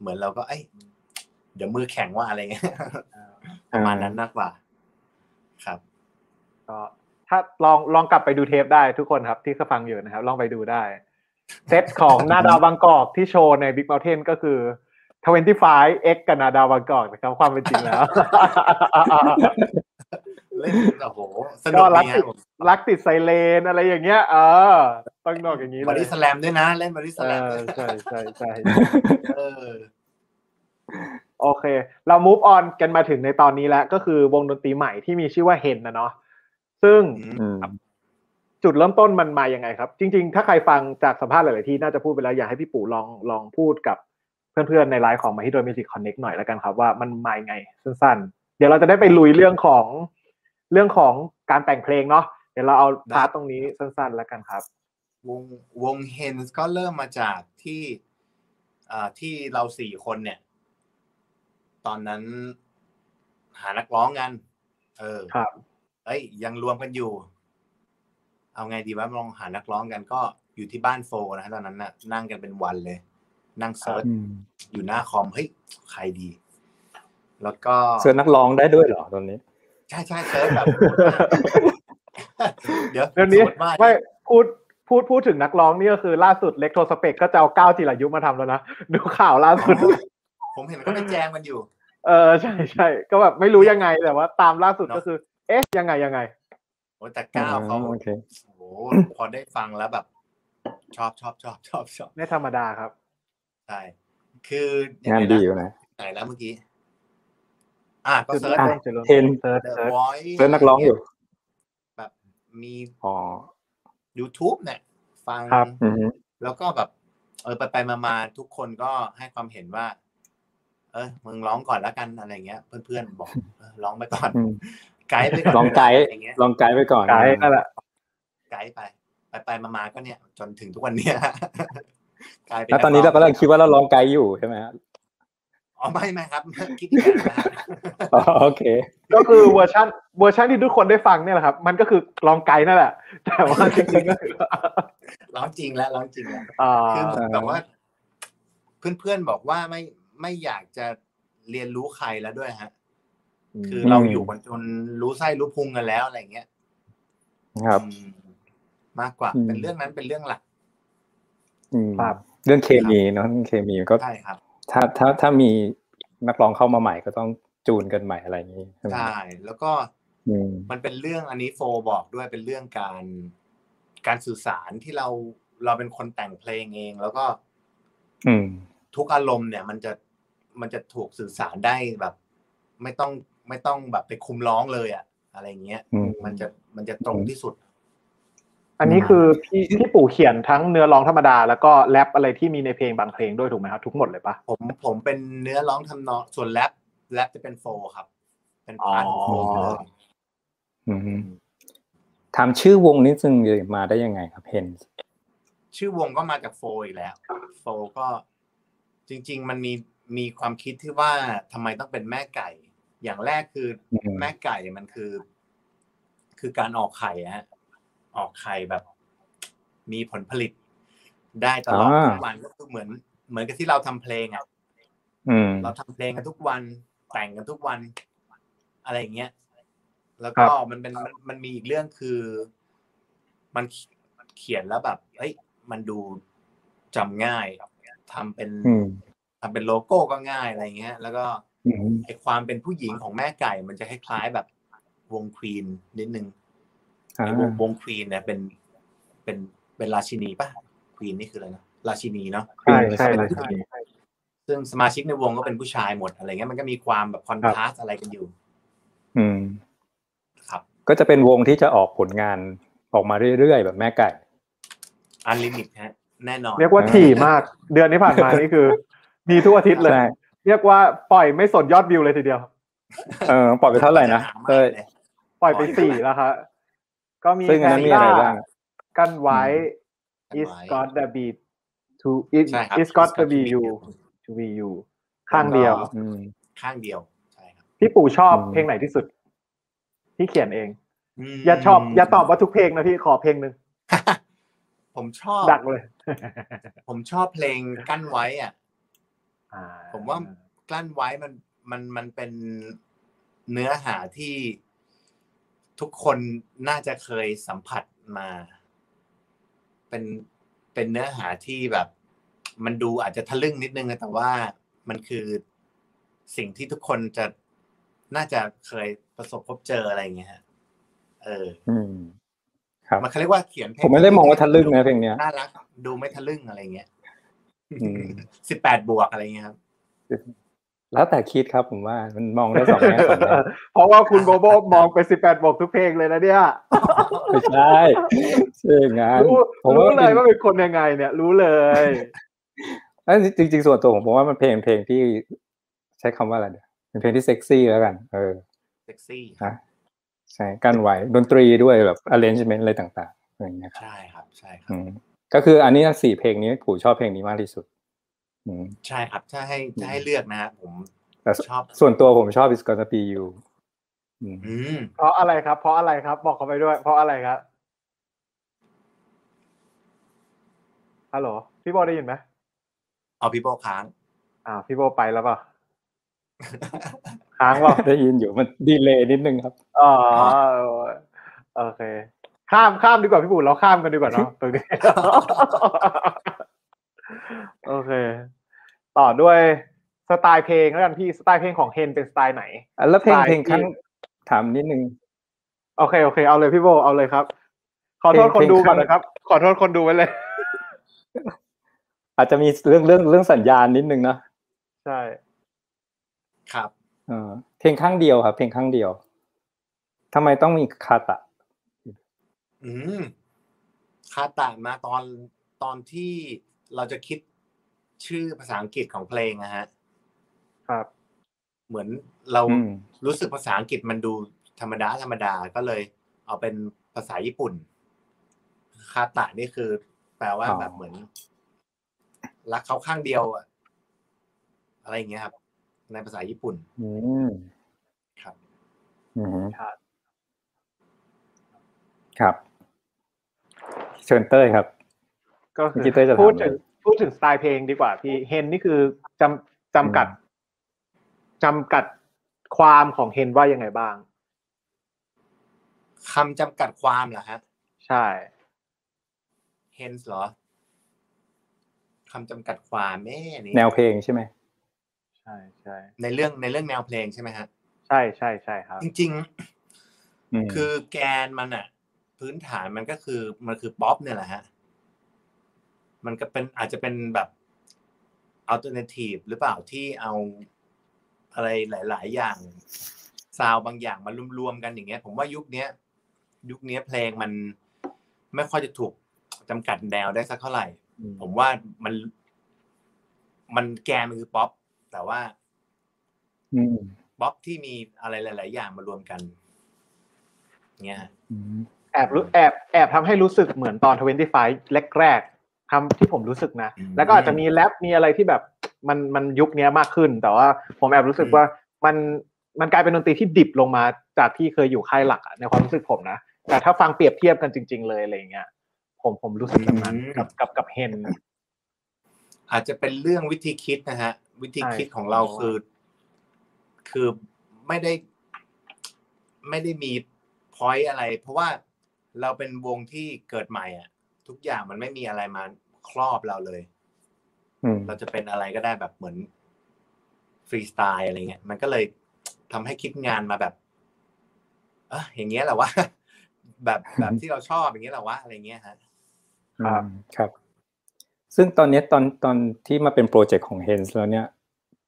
เหมือนเราก็เอ้ยเดี๋ยวมือแข็งว่าอะไรเงี้ยประมาณนั้นมากกว่า ครับ ก็ถ้าลองลองกลับไปดูเทปได้ทุกคนครับ ที่ฟังอยู่นะครับ ลองไปดูได้ เซตของนาดาวบางกอกที่โชว์ใน Big Mountain ก็คือ25 X กับนาดาวบางกอกนะครับความเป็นจริงแล้วเล่นโอ้โหสนุกก็รักดีติดฮะผมรักติดไซเรนอะไรอย่างเงี้ย เออต้องนอกอย่างนี้เล่นบอดี้สแลมด้วยนะ เล่นบอดี้สแลมเออใช่ใช่ใช่เออโอเค เรา move on กันมาถึงในตอนนี้แล้ว ก็คือวงดนตรีใหม่ที่มีชื่อว่า HENS นะเนาะซึ่งอืม จุดเริ่มต้นมันมายังไงครับ จริง ๆ ถ้าใครฟังจากสัมภาษณ์หลาย ๆ ที่น่าจะพูดไปแล้วอยากให้พี่ปู่ลองลองพูดกับเพื่อน ๆ ในไลฟ์ของ Mahidol Music Connect หน่อยแล้วกันครับ ว่ามันมายังไงสั้น ๆ เดี๋ยวเราจะได้ไปลุยเรื่องของเรื่องของการแต่งเพลงเนาะเดี๋ยวเราเอาได้ part ตรงนี้สั้น ๆ แล้วกันครับ วงวง HENS ก็เริ่มมาจากที่อ่าที่เราสี่คนเนี่ย ตอนนั้นหานักร้องกัน เออครับเอ้ยยังรวมกันอยู่ เอาไงดีว่าลองหานักร้องกันก็อยู่ที่บ้านโฟนะฮะตอนนั้นน่ะนั่งกันเป็นวันเลย นั่ง search อืมอยู่หน้าคอมเฮ้ยใครดี แล้วก็เสื้อนักร้องได้ด้วยเหรอตอนนี้ ใช่ใช่ search แบบเดี๋ยวเรื่องนี้สมมุติว่าไม่พูดพูดพูดถึงนักร้องนี่ก็คือล่าสุด Retrospect ก็จะเอาก้าวจิรายุมาทำแล้วนะดูข่าวล่าสุด ผมเห็นเขาไปแจมกันอยู่ เออใช่ใช่ก็แบบไม่รู้ยังไงแต่ว่า ตามล่าสุดเนอะก็คือ เอ๊ะยังไงยังไงโอ้แต่ก้าวเขา อ๋อโอเคโอ้โหพอได้ฟังแล้วแบบ ชอบชอบชอบชอบชอบไม่ธรรมดาครับใช่คืองานดีอยู่นะไหนแล้วเมื่อกี้ อะก็ search อะเลยเห็น search The search Voice เสื้อนักร้องอยู่ แบบมีอ๋อ YouTube เนี่ยฟังครับอืมแล้วก็แบบ เออไปไปมามาทุกคนก็ให้ความเห็นว่า เออมึงร้องก่อนแล้วกันอะไรเงี้ย เพื่อนๆบอกเออร้องไปก่อนอืมไกด์ไปก่อนลองไกด์อะไรเงี้ยลองไกด์ไปก่อนไกด์นั่นแหละ ไกด์ไปไปไปมามาก็เนี่ย จนถึงทุกวันเนี้ยกลายเป็นแล้วตอนนี้เรากำลังคิดว่าเราลองไกด์อยู่ใช่ไหมฮะอ๋อไม่ไม่ครับคิดอีกแบบนะฮะอ๋อโอเค ก็คือเวอร์ชันเวอร์ชันที่ทุกคนได้ฟังเนี่ยแหละครับ มันก็คือลองไกด์นั่นแหละ แต่ว่าจริงๆก็คือร้องจริงแล้วร้องจริงแล้วอ่าคือเหมือนแบบว่า เพื่อนๆบอกว่าไม่ไม่อยากจะเรียนรู้ใครแล้วด้วยฮะ คือเราอยู่กันจนรู้ไส้รู้พุงกันแล้วอะไรเงี้ย ครับอื มมากกว่าอืมเป็นเรื่องนั้นเป็นเรื่องหลักอืมครับเรื่องเคมีเนาะเรื่องเคมีก็ใช่ครับ ถ้าถ้าถ้ามีนักร้องเข้ามาใหม่ก็ต้องจูนกันใหม่อะไรอย่างนี้ใช่ไหมใช่แล้วก็อืมมันเป็นเรื่องอันนี้โฟบอกด้วยเป็นเรื่องการการสื่อสารที่เราเราเป็นคนแต่งเพลงเอง แล้วก็ อืมทุกอารมณ์เนี่ย มันจะมันจะถูกสื่อสารได้แบบ ไม่ต้องไม่ต้องแบบไปคุมร้องเลยอะอะไรเงี้ยอืมมันจะมันจะตรงที่สุด อันนี้คือพี่พี่ปู่เขียนทั้งเนื้อร้องธรรมดา แล้วก็แรปอะไรที่มีในเพลงบางเพลงด้วยถูกไหมครับทุกหมดเลยปะผมผมเป็นเนื้อร้องทำนองส่วนแรปแรปจะเป็นโฟครับ เป็นพาร์ทของโฟอ๋อเลยอืมถามชื่อวงนี้จึงมาได้ยังไงครับเฮนชื่อวงก็มาจากโฟอีกแล้วโฟก็จริง ๆ มันมีมีความคิดที่ว่าทำไมต้องเป็นแม่ไก่ อย่างแรกคืออมแม่ไก่มันคือ คือการออกไข่อะฮะ ออกไข่แบบ มีผลผลิต ได้ตลอดทุกวันก็คือเหมือน เหมือนกับที่เราทำเพลงอะอืมเราทำเพลงกันทุกวันแต่งกันทุกวัน อะไรอย่างเงี้ยแล้วครัก็บมันเป็นมันมันมีอีกเรื่องคือ มันเขียนแล้วแบบเอ้ยมันดูจำง่ายทำเป็นอืมทำเป็นโลโก้ก็ง่ายอะไรเงี้ย แล้วก็อืมไอความเป็นผู้หญิงของแม่ไก่ มันจะคล้ายๆแบบวง Queen นิดนึงอ่าไอ วงวง Queen เนี่ยเป็นเป็นเป็นราชินีป่ะ queen นี่คืออะไรนะราชินีเนาะใช่ใช่เป็นเลยผู้หญิงซึ่งสมาชิกในวงก็เป็นผู้ชายหมดอะไรเงี้ยมันก็มีความแบบ contrast อะไรกันอยู่ อืมครับก็จะเป็นวงที่จะออกผลงานออกมาเรื่อยๆแบบแม่ไก่ unlimitิตฮะแน่นอน เรียกว่าถี่มาก เดือนที่ผ่านมานี่คือ มีทุกอาทิตย์เลยใช่เรียกว่าปล่อยไม่สนยอดวิวเลยทีเดียว เออปล่อยไปเท่าไหร่นะหามากเต้ยเลยปล่อยไปสี่แล้วครับ ก็มีซึ่งอันนั้นมีอะไรบ้างกันไว้อืม is got the beat to it ใช่ครับ is got the It's got be to you be to be you ข้างเดียวแล้วก็อืมข้างเดียวใช่ครับพี่ปู่ชอบอืมเพลงไหนที่สุด ที่เขียนเองมอย่าชอบ อย่าตอบว่าทุกเพลงนะพี่ขอเพลงหนึ่งผมชอบดักเลย ผมชอบเพลงกั้นไว้อะอ่าผมว่ากลั้นไว้มันมันมันเป็นเนื้อหาที่ ทุกคนน่าจะเคยสัมผัสมา เป็นเป็นเนื้อหาที่แบบ มันดูอาจจะทะลึ่งนิดนึงนะแต่ว่ามันคือสิ่งที่ทุกคนจะน่าจะเคยประสบพบเจออะไรอย่างเงี้ยฮะเออ อืม ครับมันเขาเรียกว่าเขียนเพลงผมไม่ได้มองว่าทะลึ่งนะเพลงเนี้ยน่ารักดูไม่ทะลึ่งอะไรเงี้ยอืมสิบแปดบวกอะไรเงี้ยครับ แล้วแต่คิดครับผมว่ามันมองได้สองแง่สองแง่เพราะว่าคุณโบโบมองไปสิบแปดบวกทุกเพลงเลยนะเนี่ยไม่ใช่ใช่งานรู้ผมรู้ว่าเลยว่าเป็นคนยังไง เนี่ย รู้เลยเอ้ยจริง ๆ ส่วนตัวผมผมว่ามันเพลงเพลงที่ใช้คำว่าอะไรเดี๋ยวเป็นเพลงที่เซ็กซี่แล้วกัน เออเซ็กซี่นะใช่กั้นไว้ดนตรีด้วยแบบ arrangement อะไรต่างๆอย่างเงี้ยครับใช่ครับ ใช่ครัอืบมก็คืออันนี้สี่เพลงนี้ผมชอบเพลงนี้มากที่สุดอืม ใช่ครับถ้าให้ถ้าให้เลือกนะฮะผมแต่ชอบส่วนตัวผมชอบ is gonna be you อืมอืมเพราะอะไรครับ เพราะอะไรครับ บอกเขาไปด้วย เพราะอะไรครับฮัลโหลพี่โบได้ยินไหมเอาพี่โบค้างอ้าวพี่โบไปแล้วเปล่าค้างเปล่าได้ยินอยู่มันดีเลย์นิดนึงครับอ๋อโอเค ข้ามข้ามดีกว่าพี่บุ๋เราข้ามกันดีกว่าเนาะตรงนี้ โอเค ต่อด้วยสไตล์เพลงแล้วกันพี่สไตล์เพลงของเฮนเป็นสไตล์ไหนอะแล้วเพลงสไตล์เพลงข้างที่ถามนิดนึงโอเคโอเค เอาเลยพี่โบเอาเลยครับ ขอโทษเพคลนงดูก่อนเพลงนะครับ ขอโทษคนดูไว้เลย อาจจะมีเรื่องเรื่องเรื่องสัญญาณนิดนึงนะใช่ ครับเออเพลงข้างเดียวครับ เพลงข้างเดียวทำไมต้องมีคาตะ อืมคาตามาตอนตอนที่เราจะคิด ชื่อภาษาอังกฤษของเพลงนะฮะ ครับ เหมือนเราอืมรู้สึกภาษาอังกฤษมันดูธรรมดาธรรมดาก็เลย เอาเป็นภาษาญี่ปุ่น คาตะนี่คือ แปลว่าอ๋อแบบเหมือน รักเขาข้างเดียวอะอะไรอย่างเงี้ยครับ ในภาษาญี่ปุ่น อืมครับ อืมครับครับ เชิญเต้ยครับ ก็คือเมื่อกี้เต้ยจะถามพูดถึงอะไร พูดถึงสไตล์เพลงดีกว่าพี่เฮนนี่คือจำจำกัดจำกัดความของเฮนว่ายังไงบ้างคำจำกัดความเหรอฮะใช่ HENS เหรอคำจำกัดความแม่นี่แนวเพลงใช่ไหมใช่ใช่ในเรื่องในเรื่องแนวเพลงใช่ไหมฮะใช่ใช่ใช่ครับ จริงอืมๆคือแกนมันอะพื้นฐานมันก็คือมันคือป๊อปเนี่ยแหละฮะ มันก็เป็นอาจจะเป็นแบบ alternative หรือเปล่าที่เอาอะไรหลาย ๆ อย่าง sound บางอย่างมารวมๆกันอย่างเงี้ย ผมว่ายุคเนี้ย ยุคเนี้ยเพลงมันไม่ค่อยจะถูกจำกัดแนวได้สักเท่าไหร่ ผมว่ามัน มันแกนมันคือป๊อปแต่ว่าอืมป๊อปที่มีอะไรหลาย ๆ อย่างมารวมกันเงี้ยฮะอืมแอบรู้แอบแอบทำให้รู้สึกเหมือนตอน twenty-five แรกๆ ทำที่ผมรู้สึกนะ แล้วก็อาจจะมีแรปมีอะไรที่แบบมันมันยุคนี้มากขึ้น แต่ว่าผมแอบรู้สึกว่ามันมันกลายเป็นดนตรีที่ดิบลงมาจากที่เคยอยู่ค่ายหลักอะในความรู้สึกผมนะแต่ถ้าฟังเปรียบเทียบกันจริง ๆ เลยอะไรอย่างเงี้ยผมผมรู้สึกแบบนั้นกับกับกับเฮนอาจจะเป็นเรื่องวิธีคิดนะฮะ วิธีคิดใช่ของเราคือ คือไม่ได้ ไม่ได้มี point อะไร เพราะว่าเราเป็นวงที่เกิดใหม่อะ ทุกอย่างมันไม่มีอะไรมาครอบเราเลยอืมเราจะเป็นอะไรก็ได้แบบเหมือนฟรีสไตล์อะไรเงี้ยมันก็เลยทำให้คิดงานมาแบบ เอะอย่างเงี้ยแหละวะแบบแบบที่เราชอบอย่างเงี้ยแหละวะอะไรเงี้ยฮะครับอืมครับ ซึ่งตอนเนี้ยตอนตอนที่มาเป็น project ของ HENS แล้วเนี่ย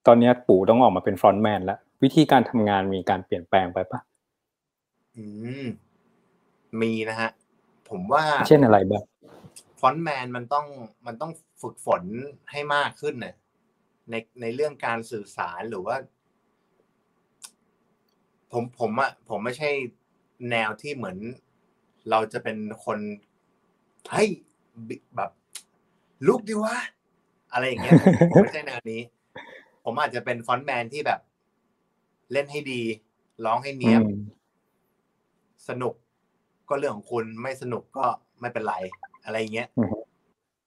ตอนเนี้ยปู่ต้องออกมาเป็น frontman แล้ว วิธีการทำงานมีการเปลี่ยนแปลงไปปะอืมมีนะฮะ ผมว่า เช่นอะไรบ้าง frontman มันต้องมันต้องฝึกฝนให้มากขึ้นเนี่ยในในเรื่องการสื่อสารหรือว่า ผมผมอะผมไม่ใช่แนวที่เหมือน เราจะเป็นคนเฮ้ย build แบบลุกดิวะอะไรอย่างเงี้ยผมผมไม่ใช่แนวนี้ ผมอาจจะเป็น frontman ที่แบบ เล่นให้ดี ร้องให้เนี้ยบอืมสนุกก็เรื่องของคุณไม่สนุกก็ไม่เป็นไร อะไรอย่างเงี้ย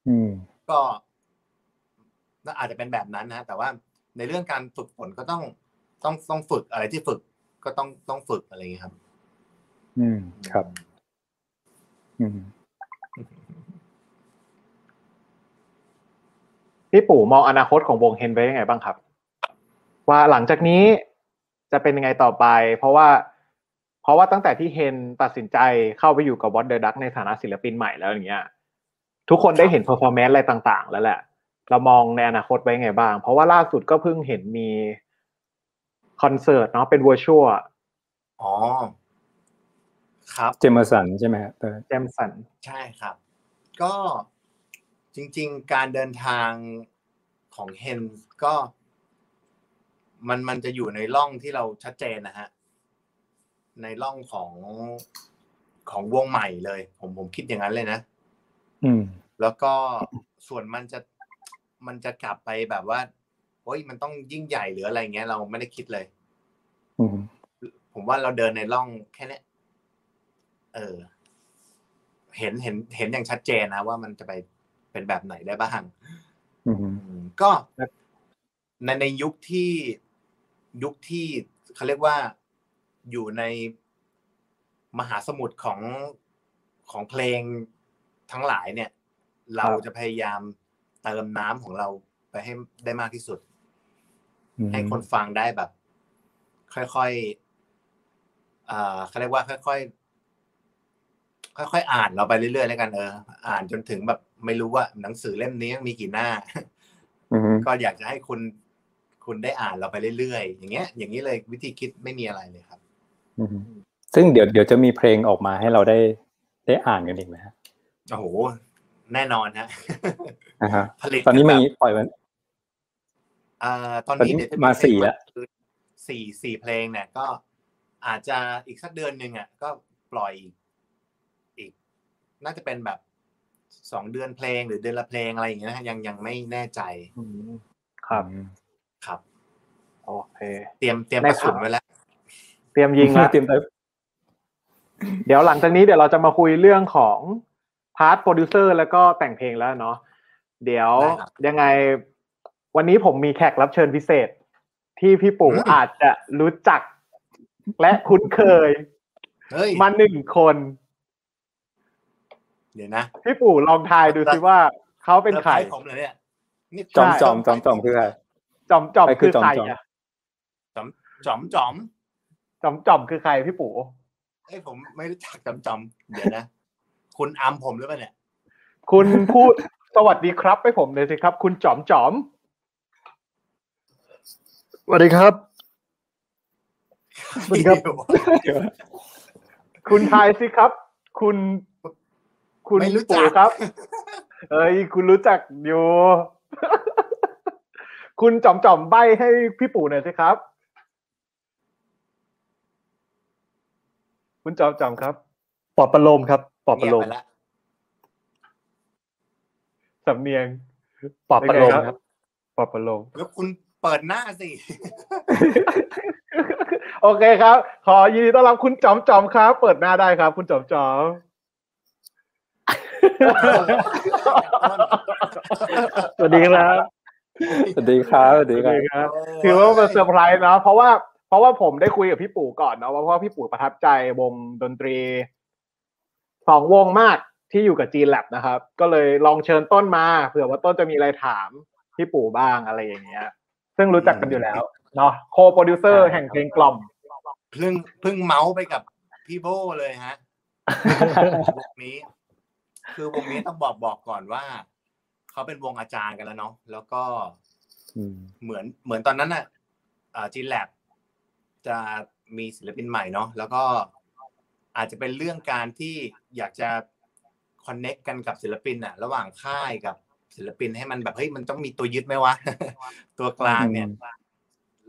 อืมก็น่าอาจจะเป็นแบบนั้นนะแต่ว่าในเรื่องการฝึกฝนก็ต้องต้องต้องฝึกอะไรที่ฝึกก็ต้องต้องฝึกอะไรอย่างเงี้ยครับ อืมครับ อืมพี่ปู่มองอนาคตของวง HENS ไว้ยังไงบ้างครับ ว่าหลังจากนี้จะเป็นยังไงต่อไป เพราะว่า เพราะว่าตั้งแต่ที่ HENS ตัดสินใจเข้าไปอยู่กับ What The Duck ในฐานะศิลปินใหม่แล้วอย่างเงี้ย ทุกคนได้เห็น performance อะไรต่าง ๆ แล้วแหละ เรามองในอนาคตไว้ยังไงบ้าง เพราะว่าล่าสุดก็เพิ่งเห็นมีคอนเสิร์ตเนาะเป็นว i ชวลอ๋อ ครับ เจมสันใช่ไหมฮะเออแจมสัน ใช่ครับ ก็จริง ๆ การเดินทางของเฮนก็ มันมันจะอยู่ในร่องที่เราชัดเจนนะฮะ ในร่องของของวงใหม่เลย ผมผมคิดอย่างนั้นเลยนะอืม แล้วก็ส่วนมันจะมันจะกลับไปแบบว่าโอ้ยมันต้องยิ่งใหญ่หรืออะไรเงี้ย เราไม่ได้คิดเลยอืมผมว่าเราเดินในร่องแค่เนี้ยเออ เห็นเห็นเห็นอย่างชัดเจนนะว่ามันจะไปเป็นแบบไหนได้บ้างอืมอืมก็ในในยุคที่ยุคที่เขาเรียกว่า อยู่ในมหาสมุทรของของเพลงทั้งหลายเนี่ย เราจะพยายามเติมน้ำของเราไปให้ได้มากที่สุดอืมให้คนฟังได้แบบ ค่อยๆอ่าเขาเรียกว่า ค่อยๆค่อยๆอ่านเราไปเรื่อยๆแล้วกันเออ อ่านจนถึงแบบ ไม่รู้ว่า หนังสือเล่มนี้มีกี่หน้าอืมก็อยากจะให้คุณคุณได้อ่านเราไปเรื่อยๆอย่างเงี้ย อย่างนี้เลยวิธีคิดไม่มีอะไรเลยครับอืม ซึ่งเดี๋ยวเดี๋ยวจะมีเพลงออกมาให้เราได้ได้อ่านกันอีกไหมฮะโอ้โหแน่นอนฮะอ่าฮะผลิตตอนนี้มีแบบปล่อยมันอ่าตอนตอนนี้นี้เดี๋ยวจะมาสี่เพงละคือสี่สี่เพลงเนี่ยก็อาจจะอีกสักเดือนหนึ่งอะก็ปล่อยอีกอีก น่าจะเป็นแบบสองเดือนเพลงหรือเดือนละเพลงอะไรอย่างเงี้ยนะฮะยังยังไม่แน่ใจอืมครับครับโอเคเตรียมเตรียมในกระสุนข่าวไว้แล้ว เตรียมยิงแล้วเตรียมไปเดี๋ยวหลังจากนี้เดี๋ยวเราจะมาคุยเรื่องของpart โปรดิวเซอร์แล้วก็แต่งเพลงแล้วเนาะเดี๋ยวได้ครับยังไงวันนี้ผมมีแขกรับเชิญพิเศษ ที่พี่ปู่อืมอาจจะรู้จักและคุ้นเคยเฮ้ยมาหนึ่งคน เดี๋ยวนะ พี่ปู่ลองทายดูสิว่าเขาเป็นใครซอไพส์ผมเลยเนี่ยนี่จอมใช่จอมจอมจอมคือใครจอมจอมใครคืคืออจอมใครจอมอะจอมจอมจอม จอมจอมคือใครพี่ปู่เอ้ยผมไม่รู้จักจอมจอมเดี๋ยวนะ คุณอัมผมหรือเปล่าเนี่ย คุณพูดสวัสดีครับให้ผมเลยสิครับ คุณจอมจอมสวัสดีครับสวัสดีครับ คุณทายสิครับ คุณ คุณไม่รู้จัก ปู่ครับ เอ้ยคุณรู้จักอยู่ คุณจอมจอมใบให้พี่ปู่หน่อยสิครับ คุณจอมจอมครับปอบประโลมครับปอบประเงียบโลมไปแล้วสำเนียงปอบประโลมเป็นไงคครัรับบปอบประโลมแล้วคุณเปิดหน้าสิ โอเคครับ ขอยินดีต้อนรับคุณจอมจอมครับ เปิดหน้าได้ครับ คุณจอมจอมสวัสดีครับ สวัสดีครับ สวัสดีสวัสครับดีครับ ถือว่าเป็นเซอร์ไพรส์เนาะเพราะว่าพ ราะว่าผมได้คุยกับพี่ปู่ก่อนเนาะว่าเพราะว่าพี่ปู่ประทับใจวงดนตรีสองวงมากที่อยู่กับ Gene Lab นะครับ ก็เลยลองเชิญต้นมาเผื่อว่าต้นจะมีอะไรถามพี่ปู่บ้างอะไรอย่างเงี้ย ซึ่งรู้จักกันอยู่แล้วเนาะ co-producer แห่งเพลงกล่อมเพิ่งเพิ่งเมาท์ไปกับพี่โบเลยฮะวงนี้ คือวงนี้ต้องบอกบอกก่อนว่าเขาเป็นวงอาจารย์กันแล้วเนาะแล้วก็อืมเหมือนเหมือนตอนนั้นน่ะอ่าจีแลบ จะมีศิลปินใหม่เนาะแล้วก็อาจจะเป็นเรื่องการที่อยากจะคอนเน็กกันกับศิลปินอะระหว่างค่ายกับศิลปินให้มันแบบเฮ้ยมันต้องมีตัวยึดไหมวะ ตัวกลางเนี่ย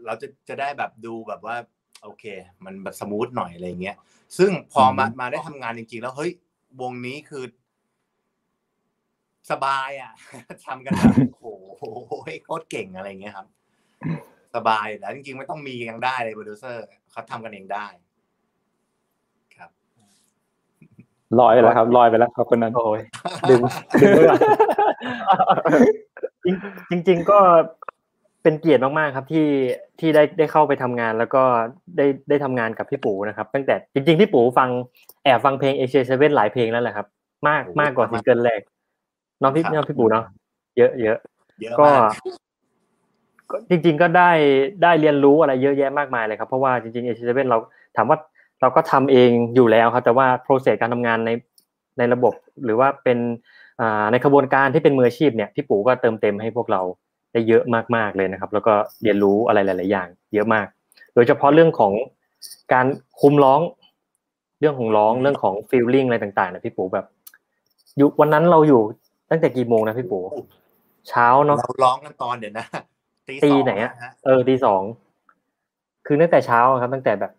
เราจะจะได้แบบดูแบบว่า โอเค มันแบบ smooth หน่อยอะไรเงี้ย ซึ่งพอมามาได้ทำงานจริง ๆ แล้วเฮ้ยวงนี้คือ สบายอะทำกันแบบโอ้โหโคตรเก่งอะไรเงี้ยครับ สบายแล้วจริงๆ ไม่ต้องมียังได้เลยโปรดิวเซอร์เขาทำกันเองได้ ครับลอยไปแล้วครับลอยไปแล้วครับคนนั้นโอ้ยดึงดึงไว้ก่อนจริงจริง ๆ ก็เป็นเกียรติมากๆครับที่ที่ได้ได้เข้าไปทำงาน แล้วก็ได้ได้ทำงานกับพี่ปู่นะครับ ตั้งแต่จริง ๆ พี่ปู่ฟังแอบฟังเพลง ASIA7 หลายเพลงแล้วแหละครับ มากโอ้มากกว่าซิงเกิลแรกน้องพี่ครับน้องพี่ปู่เนาะเยอะเยอะเยอะก็มา กก็จริง ๆ ก็ได้ได้เรียนรู้อะไรเยอะแยะมากมายเลยครับเพราะว่าจริงๆ ASIA7 เราถามว่าเราก็ทำเองอยู่แล้วครับแต่ว่า process การทำงานในในระบบหรือว่าเป็นอ่าในขบวนการที่เป็นมืออาชีพเนี่ยพี่ปู่ก็เติมเต็มให้พวกเราได้เยอะมากๆเลยนะครับ แล้วก็เรียนรู้อะไรหลาย ๆ อย่าง เยอะมาก โดยเฉพาะเรื่องของการคุมร้อง เรื่องของร้องเรื่องของฟีลลิ่งอะไรต่างๆเนี่ยพี่ปู่แบบอยู่วันนั้นเราอยู่ตั้งแต่กี่โมงนะพี่ปู่เช้าเนาะเราร้องกันตอนเดี๋ยวนะ ตีตีสองไหนอะฮะเออตีสองคือตั้งแต่เช้าอะครับ ตั้งแต่แบบ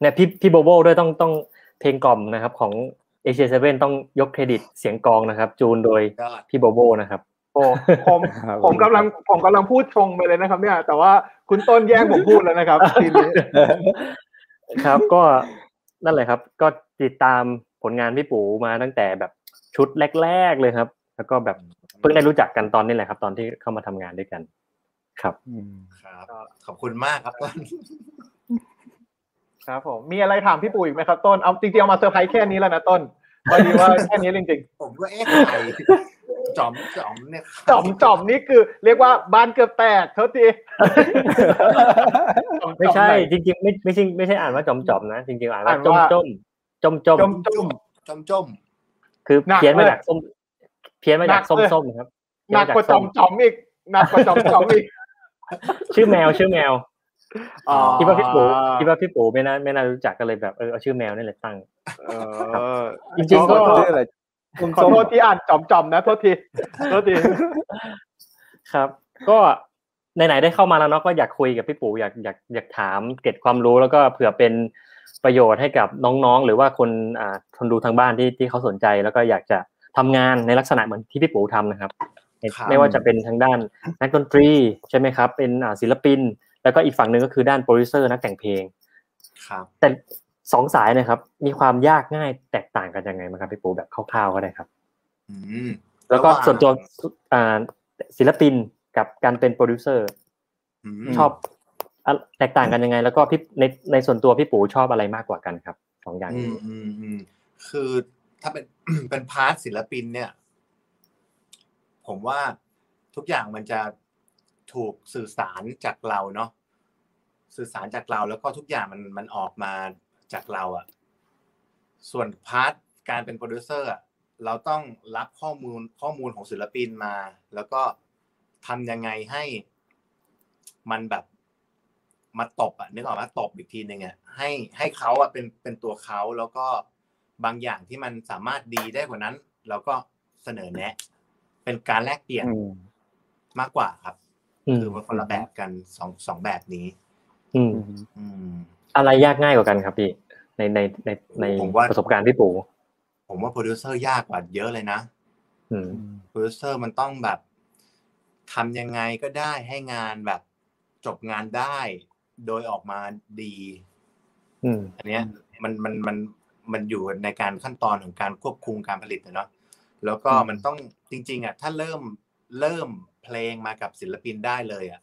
เนี่ยพี่พี่โบโบด้วยต้องต้องเพลงกล่อมนะครับ ของเอเชียเซเว่นต้องยกเครดิตเสียงกลองนะครับ จูนโดยยอดพี่โบโบนะครับโอ้ผมครับผมกำลังผมกำลังพูดชงไปเลยนะครับ เนี่ย แต่ว่าคุณต้นแย่งผมพูดแล้วนะครับทีนี้ครับ ก็นั่นแหละครับ ก็ติดตามผลงานพี่ปูมาตั้งแต่แบบชุดแรก ๆเลยครับ แล้วก็แบบเพิ่งได้รู้จักกันตอนนี้แหละครับ ตอนที่เข้ามาทำงานด้วยกัน ครับครับขอบคุณมากครับต้นครับผมมีอะไรถามพี่ปู่อีกไหมครับต้นเอาจริงๆเอามาเซอร์ไพรส์แค่นี้แล้วนะต้นพอดีว่าแค่นี้จริงผมก็เอ๊ะใครจอมจอมเนี่ยๆจอมจอมนี่คือ เรียกว่าบ้านเกือบแตกเท่าทีจอมไม่ใช่หน่อยจริงๆ ไม่ไม่ใช่ไม่ใช่อ่านว่าจอมจอมๆนะ จริงๆอ่านว่าอ่านจมว่าจมจมจมจมจมจมจมคือหนักเพี้ยนมาเลยจากส้มเพี้ยนมาจากหนัส้กมเลยส้มครับหนักกว่าจอมจอมอีกหนักกว่าจอมจอมอีก ชื่อแมวชื่อแมวอ๋อคิดว่าพี่ปูคิดว่าพี่ปูไม่น่าไม่น่ารู้จักก็เลยแบบเออเอาชื่อแมวนี่แหละตั้งเออจริงๆก็ขอโทษชื่ออะไรขอโทษที่อ่านจอมจอมนะโทษทีโทษทีครับ ก็ไหนๆได้เข้ามาแล้วเนาะก็อยากคุยกับพี่ปู่อยากอยากอยากถามเก็บความรู้แล้วก็เผื่อเป็นประโยชน์ให้กับน้องๆ หรือว่าคนอ่าคนดูทางบ้านที่ที่เขาสนใจแล้วก็อยากจะทำงานในลักษณะเหมือนที่พี่ปู่ทำนะครับครับ ไม่ว่าจะเป็นทางด้านนักดนตรีใช่ไหมครับ เป็นอ่าศิลปิน แล้วก็อีกฝั่งหนึ่งก็คือด้านโปรดิวเซอร์นักแต่งเพลงครับแต่สองสายเนะครับ มีความยากง่ายแตกต่างกันยังไงบ้างครับพี่ปู่แบบคร่าวๆก็ได้ครับอืมแล้วก็ระหว่างส่วนตัวอ่าศิลปินกับการเป็นโปรดิวเซอร์มชอบอะแตกต่างกันยังไง แล้วก็พี่ในในส่วนตัวพี่ปู่ชอบอะไรมากกว่ากันครับสองอย่างอืนี้มอืมอืมคือถ้าเป็นเป็น part ศิลปินเนี่ย ผมว่าทุกอย่างมันจะถูกสื่อสารจากเราเนาะสื่อสารจากเราแล้วก็ทุกอย่างมันมันออกมาจากเราอะส่วน part การเป็นโปรดิวเซอร์อะเราต้องรับข้อมูลข้อมูลของศิลปินมา แล้วก็ทำยังไงให้มันแบบมาตบอะนึกออกไหมตบอีกทีหนึ่งอะให้ให้เขาอะเป็นเป็นตัวเขาแล้วก็บางอย่างที่มันสามารถดีได้กว่านั้น เราก็เสนอแนะ เป็นการแลกเปลี่ยนอืมมากกว่าครับอืมคือมันคนละแบบกันสองสองแบบนี้อืมอืมอะไรยากง่ายกว่ากันครับพี่ในในในในผมว่าประสบการณ์พี่ปู่ผมว่าโปรดิวเซอร์ยากกว่าเยอะเลยนะอืมโปรดิวเซอร์มันต้องแบบทำยังไงก็ได้ให้งานแบบจบงานได้ โดยออกมาดีอืมอันเนี้ยมันมันมันมันอยู่ในการขั้นตอนของการควบคุมการผลิตนะเนาะ แล้วก็อืมมันต้องจริง ๆอะถ้าเริ่มเริ่มเพลงมากับศิลปินได้เลยอะ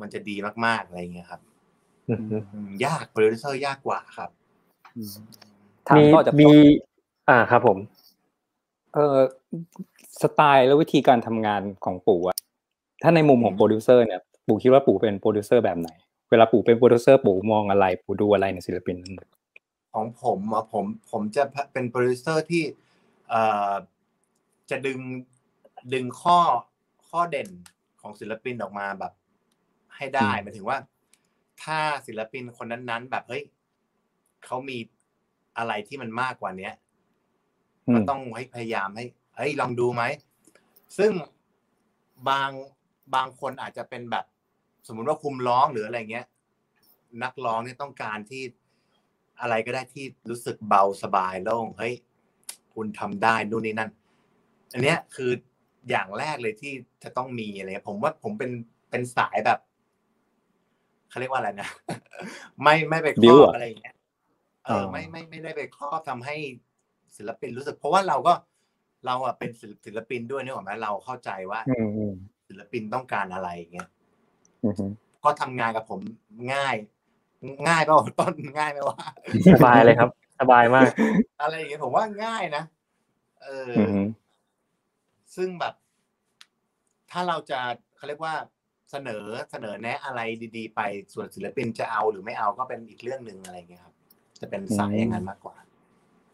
มันจะดีมากๆอะไรอย่างเงี้ยครับอืมอืมยากโปรดิวเซอร์ยากกว่าครับถามมีต่อจากมีต้นอ่าครับผม เออสไตล์และวิธีการทำงานของปู่อะถ้าในมุมของโปรดิวเซอร์เนี่ยปู่คิดว่าปู่เป็นโปรดิวเซอร์แบบไหน เวลาปู่เป็นโปรดิวเซอร์ปู่มองอะไร ปู่ดูอะไรในศิลปินนั้นของผมอะผมผมจะเป็นโปรดิวเซอร์ที่เอ่อ จะดึงดึงข้อข้อเด่นของศิลปินออกมาแบบ ให้ได้หมายถึงว่า ถ้าศิลปินคนนั้นๆ แบบเฮ้ยเขามีอะไรที่มันมากกว่าเนี้ยอืมก็ต้องให้พยายามให้เฮ้ยลองดูไหม ซึ่งบางบางคนอาจจะเป็นแบบ สมมุติว่าคุมร้องหรืออะไรเงี้ย นักร้องเนี่ยต้องการที่อะไรก็ได้ที่รู้สึกเบาสบายโล่งเฮ้ย คุณทำได้นู่นนี่นั่น อันเนี้ยคืออย่างแรกเลยที่จะต้องมีอะไรเงี้ยผมว่าผมเป็นเป็นสายแบบเขาเรียกว่าอะไรนะไม่ไม่ไปครบิ้อวบอะอะไรอย่างเงี้ยเออ๋ออไม่ไม่ไม่ได้ไปครอบทำให้ศิลปินรู้สึก เพราะว่าเราก็เราอะเป็นศิลศิลปินด้วยนึกออกไหมเราเข้าใจว่าอืมอืมศิลปินต้องการอะไรอย่างเงี้ยอืมก็ทำงานกับผมง่าย ง่ายเปล่าต้นง่ายไหมว่าสบายเลยครับ สบายมาก อะไรอย่างเงี้ยผมว่าง่ายนะเออออืม ซึ่งแบบ ถ้าเราจะเขาเรียกว่าเสนอเสนอแนะอะไรดี ๆ ไปส่วนศิลปินจะเอาหรือไม่เอาก็เป็นอีกเรื่องหนึ่งอะไรอย่างเงี้ยครับ จะเป็นสายอย่างนั้นมากกว่า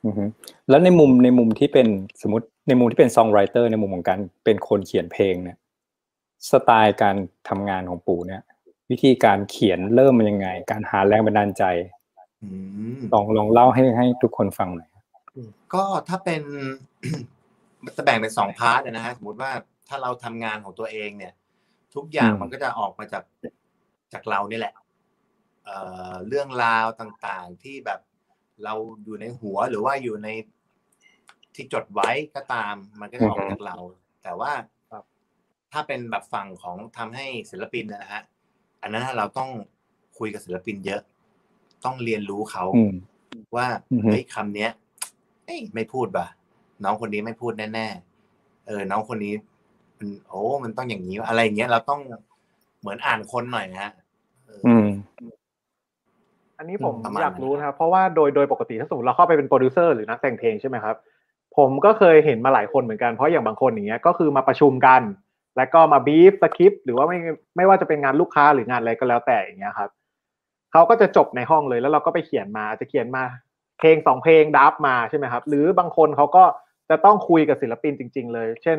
อืมแล้วในมุมในมุมที่เป็นสมมติในมุมที่เป็นซองไรเตอร์ในมุมของการเป็นคนเขียนเพลงเนี่ยสไตล์การทำงานของปู่เนี่ย วิธีการเขียนเริ่มมันยังไง การหาแรงบันดาลใจอืมลองลองเล่าให้ให้ทุกคนฟังหน่อยก็ถ้าเป็นมัน จะแบ่งเป็นสองพาร์ทนะฮะสมมติว่าถ้าเราทำงานของตัวเองเนี่ย ทุกอย่างอืมมันก็จะออกมาจากจากเรานี่แหละเอ่อเรื่องราวต่างๆที่แบบเราอยู่ในหัวหรือว่าอยู่ในที่จดไว้ก็ตาม มันก็จะออกมาจากเรา แต่ว่าถ้าเป็นแบบฝั่งของทำให้ศิลปินนะฮะอันนั้นเราต้องคุยกับศิลปินเยอะ ต้องเรียนรู้เขาอืมว่าอือฮึเฮ้ยคำเนี้ยเอ้ยไม่พูดป่ะ น้องคนนี้ไม่พูดแน่ๆเออ น้องคนนี้มันโอ้มันต้องอย่างนี้วะอะไรอย่างเงี้ยเราต้องเหมือนอ่านคนหน่อยนะฮะเออออืม อันนี้ผมประมาณอยากรู้นะครับ เพราะว่าโดยโดยปกติถ้าสมมติเราเข้าไปเป็นโปรดิวเซอร์หรือนักแต่งเพลงใช่ไหมครับ ผมก็เคยเห็นมาหลายคนเหมือนกันเพราะอย่างบางคนอย่างเงี้ยก็คือมาประชุมกัน แล้วก็มา brief script หรือว่าไม่ไม่ว่าจะเป็นงานลูกค้าหรืองานอะไรก็แล้วแต่อย่างเงี้ยครับเขาก็จะจบในห้องเลยแล้วเราก็ไปเขียนมาอาจจะเขียนมา เพลงสองเพลงดับมาใช่ไหมครับ หรือบางคนเขาก็ จะต้องคุยกับศิลปินจริง ๆ เลย เช่น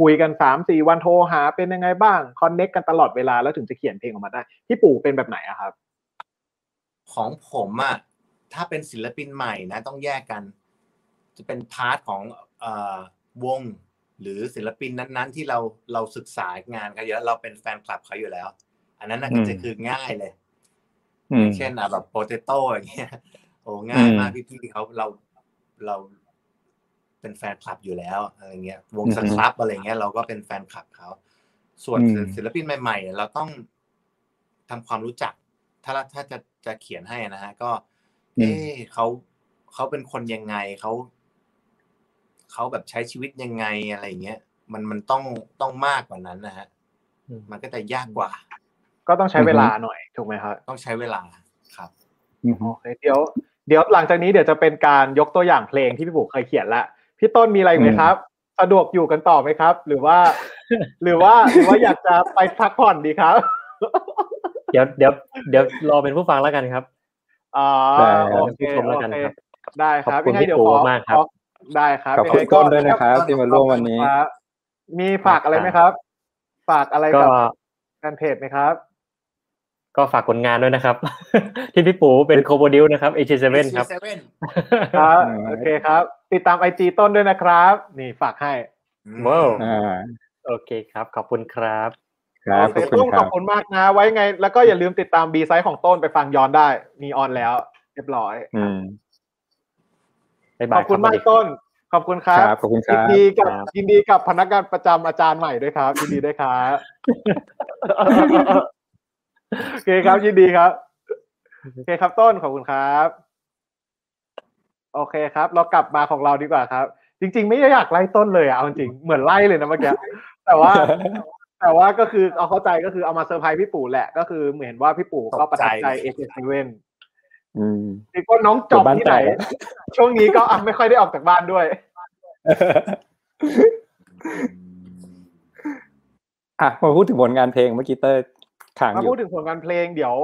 คุยกันสามสี่วันโทรหา เป็นยังไงบ้าง connect กันตลอดเวลาแล้วถึงจะเขียนเพลงออกมาได้พี่ปู่เป็นแบบไหนอะครับ ของผมอะถ้าเป็นศิลปินใหม่นะ ต้องแยกกัน จะเป็น part ของเอ่อวงหรือศิลปินนั้นๆ ที่เราเราศึกษางานเขาเยอะเราเป็นแฟนคลับเขาอยู่แล้ว อันนั้นน่ะอืมก็จะคือง่ายเลยอืมเช่นอะแบบโปเตโต้อย่างเงี้ยโอ้ง่ายมากอืมพี่ๆเขาเราเรา เป็นแฟนคลับอยู่แล้วอะไรเงี้ย วงอือสฮึครับอะไรเงี้ยเราก็เป็นแฟนคลับเขา ส่วนอืมศิลปินใหม่ ๆ เราต้องทำความรู้จัก ถ้าถ้าจะจะเขียนให้นะฮะ ก็ เอ๊ะเขาเขาเป็นคนยังไงเขาเขาแบบใช้ชีวิตยังไงอะไรเงี้ย มันมันต้องต้องมากกว่านั้นนะฮะอืมมันก็จะยากกว่า ก็ต้องใช้เวลาหน่อยถูกไหมครับต้องใช้เวลาครับอืมโอเคเดี๋ยวเดี๋ยวหลังจากนี้เดี๋ยวจะเป็นการยกตัวอย่างเพลงที่พี่บุ๋เคยเขียนละ พี่ต้นมีอะไรอีกไหมครับ สะดวกอยู่กันต่อไหมครับ หรือว่า หรือว่าหรือว่าอยากจะไปพักผ่อนดีครับ เดี๋ยวเดี๋ยวเดี๋ยวรอเป็นผู้ฟังแล้วกันครับอ๋อได้ครับโอเคเป็นผู้ชมแล้วกันโอเคครับ ได้ครับขอบคุณยังไงเดี๋ยวพี่ขปู่อมากครับขอได้ครับขอบคุณยังไงก็ต้นด้วยนะครับ ที่มาร่วมวันนี้ครับมีฝากอะไรไหมครับ ฝากอะไรก็กับแฟนเพจไหมครับ ก็ฝากผลงานด้วยนะครับ ที่พี่ปูเป็นโคโบดิวนะครับเอชเซเว่นครับ Seven ครับอืมโอเคครับ ติดตามไอจีต้นด้วยนะครับ นี่ฝากให้ว้าวอ่าโอเคครับ ขอบคุณครับครับโอขอบเคคุณต้นคขรัอบบคุณมากนะ ไว้ไง แล้วก็อย่าลืมติดตามบีไซต์ของต้นไปฟังย้อนได้ มีออนแล้ว เรียบร้อยอืมบ๊ายขบาอยบคุณรับมากต้น ขอบคุณครัครับบขอบคุณคยิรันบดีกับครับยินดีกับพนักงานประจำอาจารย์ใหม่ด้วยครับยินดีด้วยครับ โอเคครับยินดีครับโอเคครับต้นขอบคุณครับ โอเคครับ เรากลับมาของเราดีกว่าครับ จริง ๆ ไม่ได้อยากไล่ต้นเลยอะเอาจริงเหมือนไล่เลยนะเมื่อกี้แต่ว่า แต่ว่าก็คือเอาเข้าใจก็คือเอามาเซอร์ไพรส์พี่ปูแหละก็คือเหมือนว่าพี่ปูก็ประทับใจเอเจเซเว่นอืมอีกคนน้องจอบที่ไหนเดี๋ยวบ้านแตกช่วงนี้ก็อะไม่ค่อยได้ออกจากบ้านด้วยอะมาพูดถึงผลงานเพลงเมื่อกี้เตอร์ค้างอ มายู่พูดถึงผลงานเพลงเดี๋ยว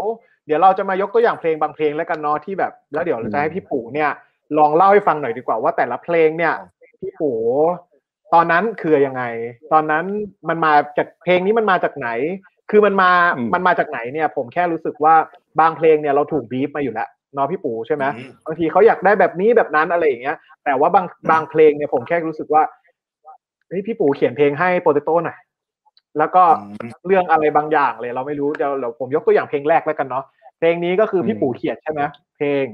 เดี๋ยวเราจะมายกตัวอย่างเพลงบางเพลงแล้วกันเนาะที่แบบ แล้วเดี๋ยวเราจะให้พี่ปูเนี่ย ลองเล่าให้ฟังหน่อยดีกว่าว่าแต่ละเพลงเนี่ยพี่ปู่ตอนนั้นคือยังไง ตอนนั้นมันมาจากเพลงนี้มันมาจากไหน คือมันมาอืมมันมาจากไหนเนี่ย ผมแค่รู้สึกว่าบางเพลงเนี่ยเราถูกบีฟมาอยู่แล้วเนาะพี่ปู่ใช่ไหมอืมบางทีเขาอยากได้แบบนี้แบบนั้นอะไรอย่างเงี้ยแต่ว่าบางบางเพลงเนี่ยผมแค่รู้สึกว่าเฮ้ยพี่ปู่เขียนเพลงให้โปเตโต้หน่อย แล้วก็อืมเรื่องอะไรบางอย่างเลย เราไม่รู้เดี๋ยวเราผมยกตัวอย่างเพลงแรกแล้วกันเนาะเพลงนี้ก็คือพี่ปู่เขียนใช่ไหมเพลง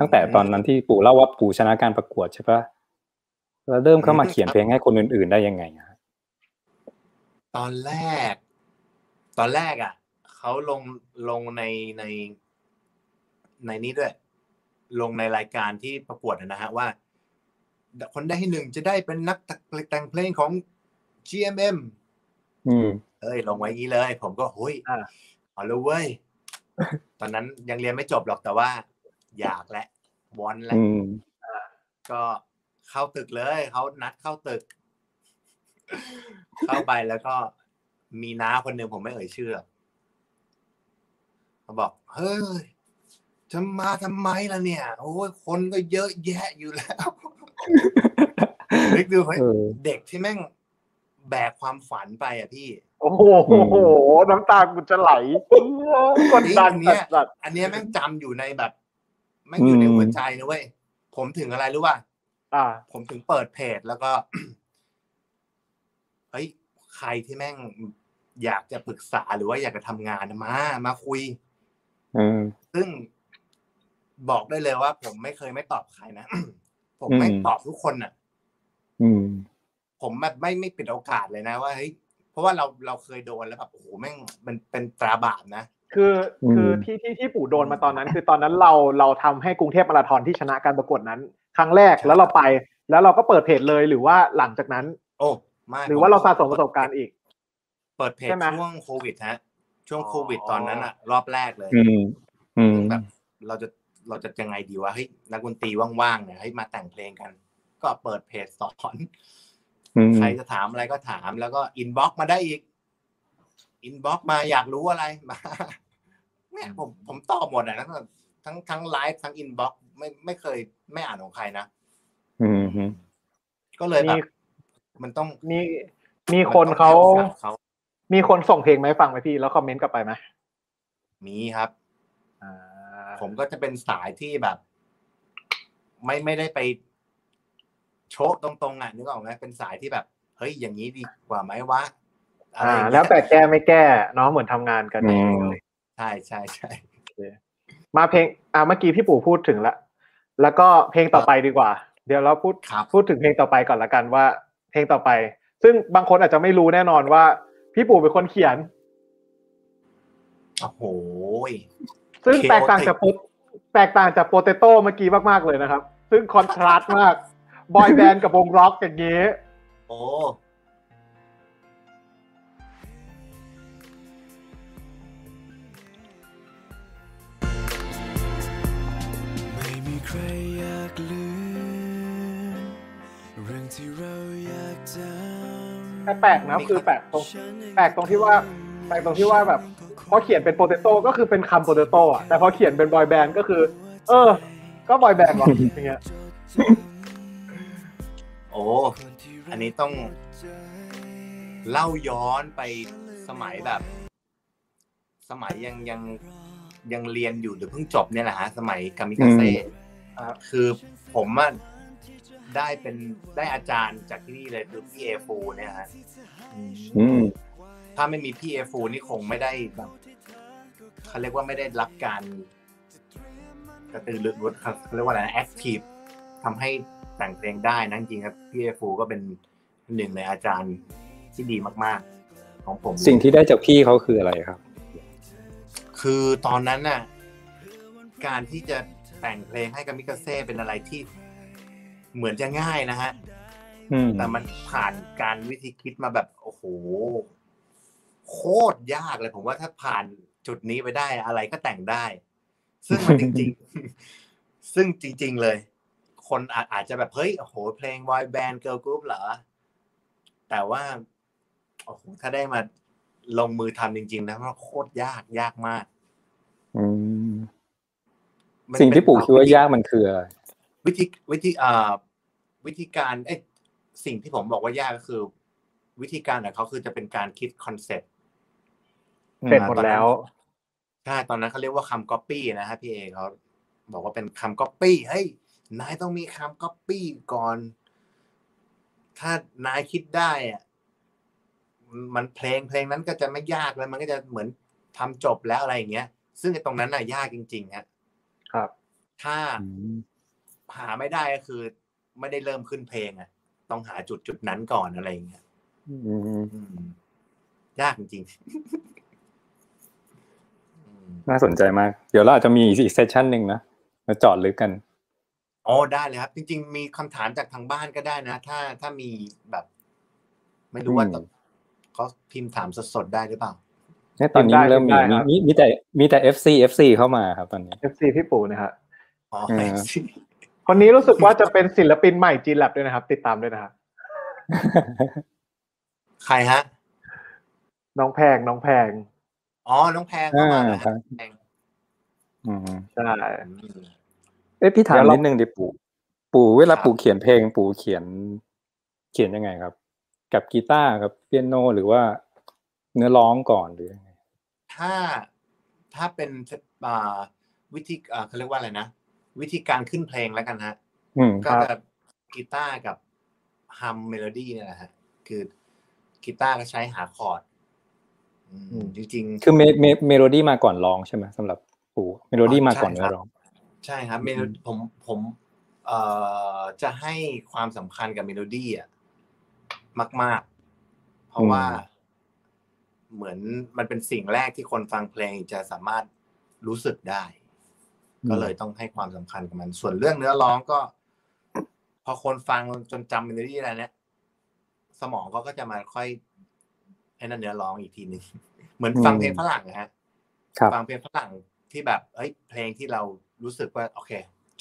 ตั้งแต่ตอนนั้นที่ปู่เล่าว่าปู่ชนะการประกวดใช่ปะแล้วเริ่มเข้ามาเขียนเพลงให้คนอื่น ๆ ได้ยังไงอะตอนแรก ตอนแรกอะเขาลงลงในในในนี้ด้วย ลงในรายการที่ประกวดนะฮะว่า คนได้ที่หนึ่งจะได้เป็นนักแต่งเพลงของ GMM อืมเอ้ยลงไว้งี้เลย ผมก็เฮ้ยอ่าเอาเลยเว้ยตอนนั้นยังเรียนไม่จบหรอกแต่ว่า อยากและวอนและอืมก็เข้าตึกเลยเขานัดเข้าตึก เข้าไปแล้วก็มีน้าคนหนึ่งผมไม่เอ่ยชื่อหรอกเขาบอก เฮ้ยจะมาทำไมล่ะเนี่ย โอ้ยคนก็เยอะแยะอยู่แล้วนึกดูเฮ้ยเออเด็กที่แม่ง แบกความฝันไปอะพี่ โอ้โหน้ำตากูจะไหลกดดันจริงเนี่ยจัดอันเนี้ยแม่งจำอยู่ในแบบแม่งอยู่ในหัวใจนะเว้ยผมถึงอะไรรู้ป่ะๆอ่า ผมถึงเปิดเพจแล้วก็เฮ้ยใครที่แม่งอยากจะปรึกษาหรือว่าอยากจะทำงานนะมา มาคุยอืมซึ่งบอกได้เลยว่า ผมไม่เคยไม่ตอบใครนะ ผมไม่อืมตอบทุกคนน่ะอืม ผมแบบไม่ไม่ปิดโอกาสเลยนะว่าเฮ้ยเพราะว่าเราเราเคยโดนแล้วแบบโอ้โหแม่งมันเป็นตราบาปนะคืออืมคือที่ที่ที่ปู่โดนมาตอนนั้น คือตอนนั้นเราเราทำให้กรุงเทพมาราธอนที่ชนะการประกวดนั้น ครั้งแรกแล้วเราไป แล้วเราก็เปิดเพจเลยหรือว่าหลังจากนั้น โอ้ไม่หรือว่าเราสะสมประสบการณ์อีก เปิดเพจใช่ไหมช่วงโควิดฮะ ช่วงอ๋อโควิดตอนนั้นอะรอบแรกเลยอืมอืมแบบเราจะเราจะยังไงดีวะเฮ้ยนักดนตรีว่างๆเนี่ยเฮ้ยมาแต่งเพลงกัน ก็เปิดเพจสอนอืม ใครจะถามอะไรก็ถามแล้วก็ inbox มาได้อีก inbox มาอยากรู้อะไรมาเนี่ยผมผมตอบหมดอะทั้งทั้งทั้งไลฟ์ทั้ง inbox ไม่ไม่เคยไม่อ่านของใครนะอืมอืมก็เลยแบมีมันต้องมีมีคนเขามันต้องให้โอกาสเขามีคนส่งเพลงมาให้ฟังไหมพี่ แล้วคอมเมนต์กลับไปไหมมีครับอ่าผมก็จะเป็นสายที่แบบ ไม่ไม่ได้ไป โชะตรงๆอะนึกออกไหมเป็นสายที่แบบเฮ้ยอย่างนี้ดีกว่าไหมวะอะไรอ่าอย่างเงี้ยแล้วแต่แก้ไม่แก้เนาะเหมือนทำงานกันอืมใช่ใช่ใช่มาเพลงอ่าเมื่อกี้พี่ปู่พูดถึงละแล้วก็เพลงต่อไปดีกว่า เดี๋ยวเราพูดครับพูดถึงเพลงต่อไปก่อนละกันว่า เพลงต่อไป ซึ่งบางคนอาจจะไม่รู้แน่นอนว่า พี่ปู่เป็นคนเขียนโอ้โหซึ่ง Chaotic แตกต่างจากโปแตกต่างจากโปเตโต้เมื่อกี้มากๆเลยนะครับ ซึ่งคอนทราสต์มาก บอยแบนด์กับวงร็อกอย่างเงี้ยโอ้ไม่มีใครอยากลืมเรื่องที่เราอยากจำแต่แปลกนะคือแปลกตรงแปลกตรงที่ว่าแปลกตรงที่ว่าแบบพอเขียนเป็นโปเตโต้ก็คือเป็นคำโปเตโต้อะแต่พอเขียนเป็นบอยแบนด์ก็คือ เออ ก็บอยแบนด์หรออย่างเงี้ย โอ้อันนี้ต้องเล่าย้อนไปสมัยแบบ สมัยยังยังยังเรียนอยู่หรือเพิ่งจบเนี่ยแหละฮะสมัยกามิกาเซ่อืมคือผมอะได้เป็นได้อาจารย์จากที่นี่เลยคือพี่เอฟูเนี่ยฮะอืมถ้าไม่มีพี่เอฟูนี่คงไม่ได้แบบเขาเรียกว่าไม่ได้รับการกระตือรือร้นเขาเรียกว่าอะไรนะ active ทำให้ แต่งเพลงได้นะจริงๆครับพี่เอฟูก็เป็นหนึ่งในอาจารย์ที่ดีมาก ๆ ของผม สิ่งที่ได้จากพี่เขาคืออะไรครับ คือตอนนั้นน่ะ การที่จะแต่งเพลงให้กับมิกาเซ่เป็นอะไรที่เหมือนจะง่ายนะฮะอืมแต่มันผ่านการวิธีคิดมาแบบโอ้โห โคตรยากเลย ผมว่าถ้าผ่านจุดนี้ไปได้อะไรก็แต่งได้ ซึ่งมันจริง ๆ ซึ่งจริง ๆ เลย คนอาอาจจะแบบเฮ้ยโอ้โหเพลง boy band girl group เหรอ แต่ว่าโอ้โหถ้าได้มาลงมือทำจริง ๆ นะมันโคตรยากยากมากอืมมันสิ่งที่เป็นปู่คิดว่ายากมันคืออะไรวิธีวิธีอ่าวิธีการเอ้ยสิ่งที่ผมบอกว่ายากก็คือ วิธีการของเขาคือจะเป็นการคิด concept เสร็จหมดแล้วใช่ตอนนั้นเขาเรียกว่าคำก๊อปปี้นะฮะพี่เอเขาบอกว่าเป็นคำก๊อปปี้เฮ้ย นายต้องมีคำก๊อปปี้ก่อน ถ้านายคิดได้อะมันเพลงเพลงนั้นก็จะไม่ยากแล้ว มันก็จะเหมือนทำจบแล้วอะไรอย่างเงี้ย ซึ่งไอ้ตรงนั้นน่ะยากจริงๆฮะครับ ถ้าอืมหาไม่ได้ก็คือ ไม่ได้เริ่มขึ้นเพลงอะต้องหาจุดจุดนั้นก่อนอะไรอย่างเงี้ยอืมอืมยากจริงๆอืมน่าสนใจมาก เดี๋ยวเราอาจจะมีอีกเซสชันหนึ่งนะมาเจอดลึกกัน อ๋อได้เลยครับ จริง ๆ มีคำถามจากทางบ้านก็ได้นะ ถ้าถ้ามีแบบ ไม่รู้ว่าอืมเขาพิมพ์ถามสดๆได้หรือเปล่าเนี่ยตอนนี้ได้เริ่มมีได้ครับมีมีแต่มีแต่ FC FC เข้ามาครับตอนนี้ FC พี่ปู่นะฮะอ๋อเออคนนี้รู้สึกว่าจะเป็นศิลปินใหม่จีนแลบด้วยนะครับ ติดตามด้วยนะครับใครฮะ น้องแพงน้องแพง อ๋อ น้องแพงเข้ามาอ่าแล้วครัฮะบแพงอืมใช่อืม เอ้ยพี่ถามเดี๋ยวเรานิดนึงดิปู่ ปู่เวลาครับปู่เขียนเพลง ปู่เขียน เขียนยังไงครับ กับกีตาร์กับเปียโนหรือว่าเนื้อร้องก่อนหรือยังไงถ้าถ้าเป็นอ่าวิธีอ่าเขาเรียกว่าอะไรนะวิธีการขึ้นเพลงแล้วกันฮะอืมก็จะกีตาร์กับ hum melody เนี่ยแหละฮะคือกีตาร์ก็ใช้หาคอร์ดอืมอืมจริงคือ me me melody มาก่อนร้องใช่ไหมสำหรับปู่เมโลดี้อ๋อมาก่อนใช่เนื้ครัอร้องๆ ใช่ครับ melo ผมผมเอ่อจะให้ความสำคัญกับเมโลดี้อะมาก ๆ เพราะว่าเหมือนมันเป็นสิ่งแรกที่คนฟังเพลงจะสามารถรู้สึกได้อืมก็เลยต้องให้ความสำคัญกับมัน ส่วนเรื่องเนื้อร้องก็ พอคนฟังจนจำเมโลดี้อะไรเนี้ยสมองเขาก็จะมาค่อยให้นั่นเนื้อร้องอีกทีหนึ่งเหมือนฟังเพลงฝรั่งนะฮะครับฟังเพลงฝรั่งที่แบบเอ้ย เพลงที่เรา รู้สึกว่าโอเค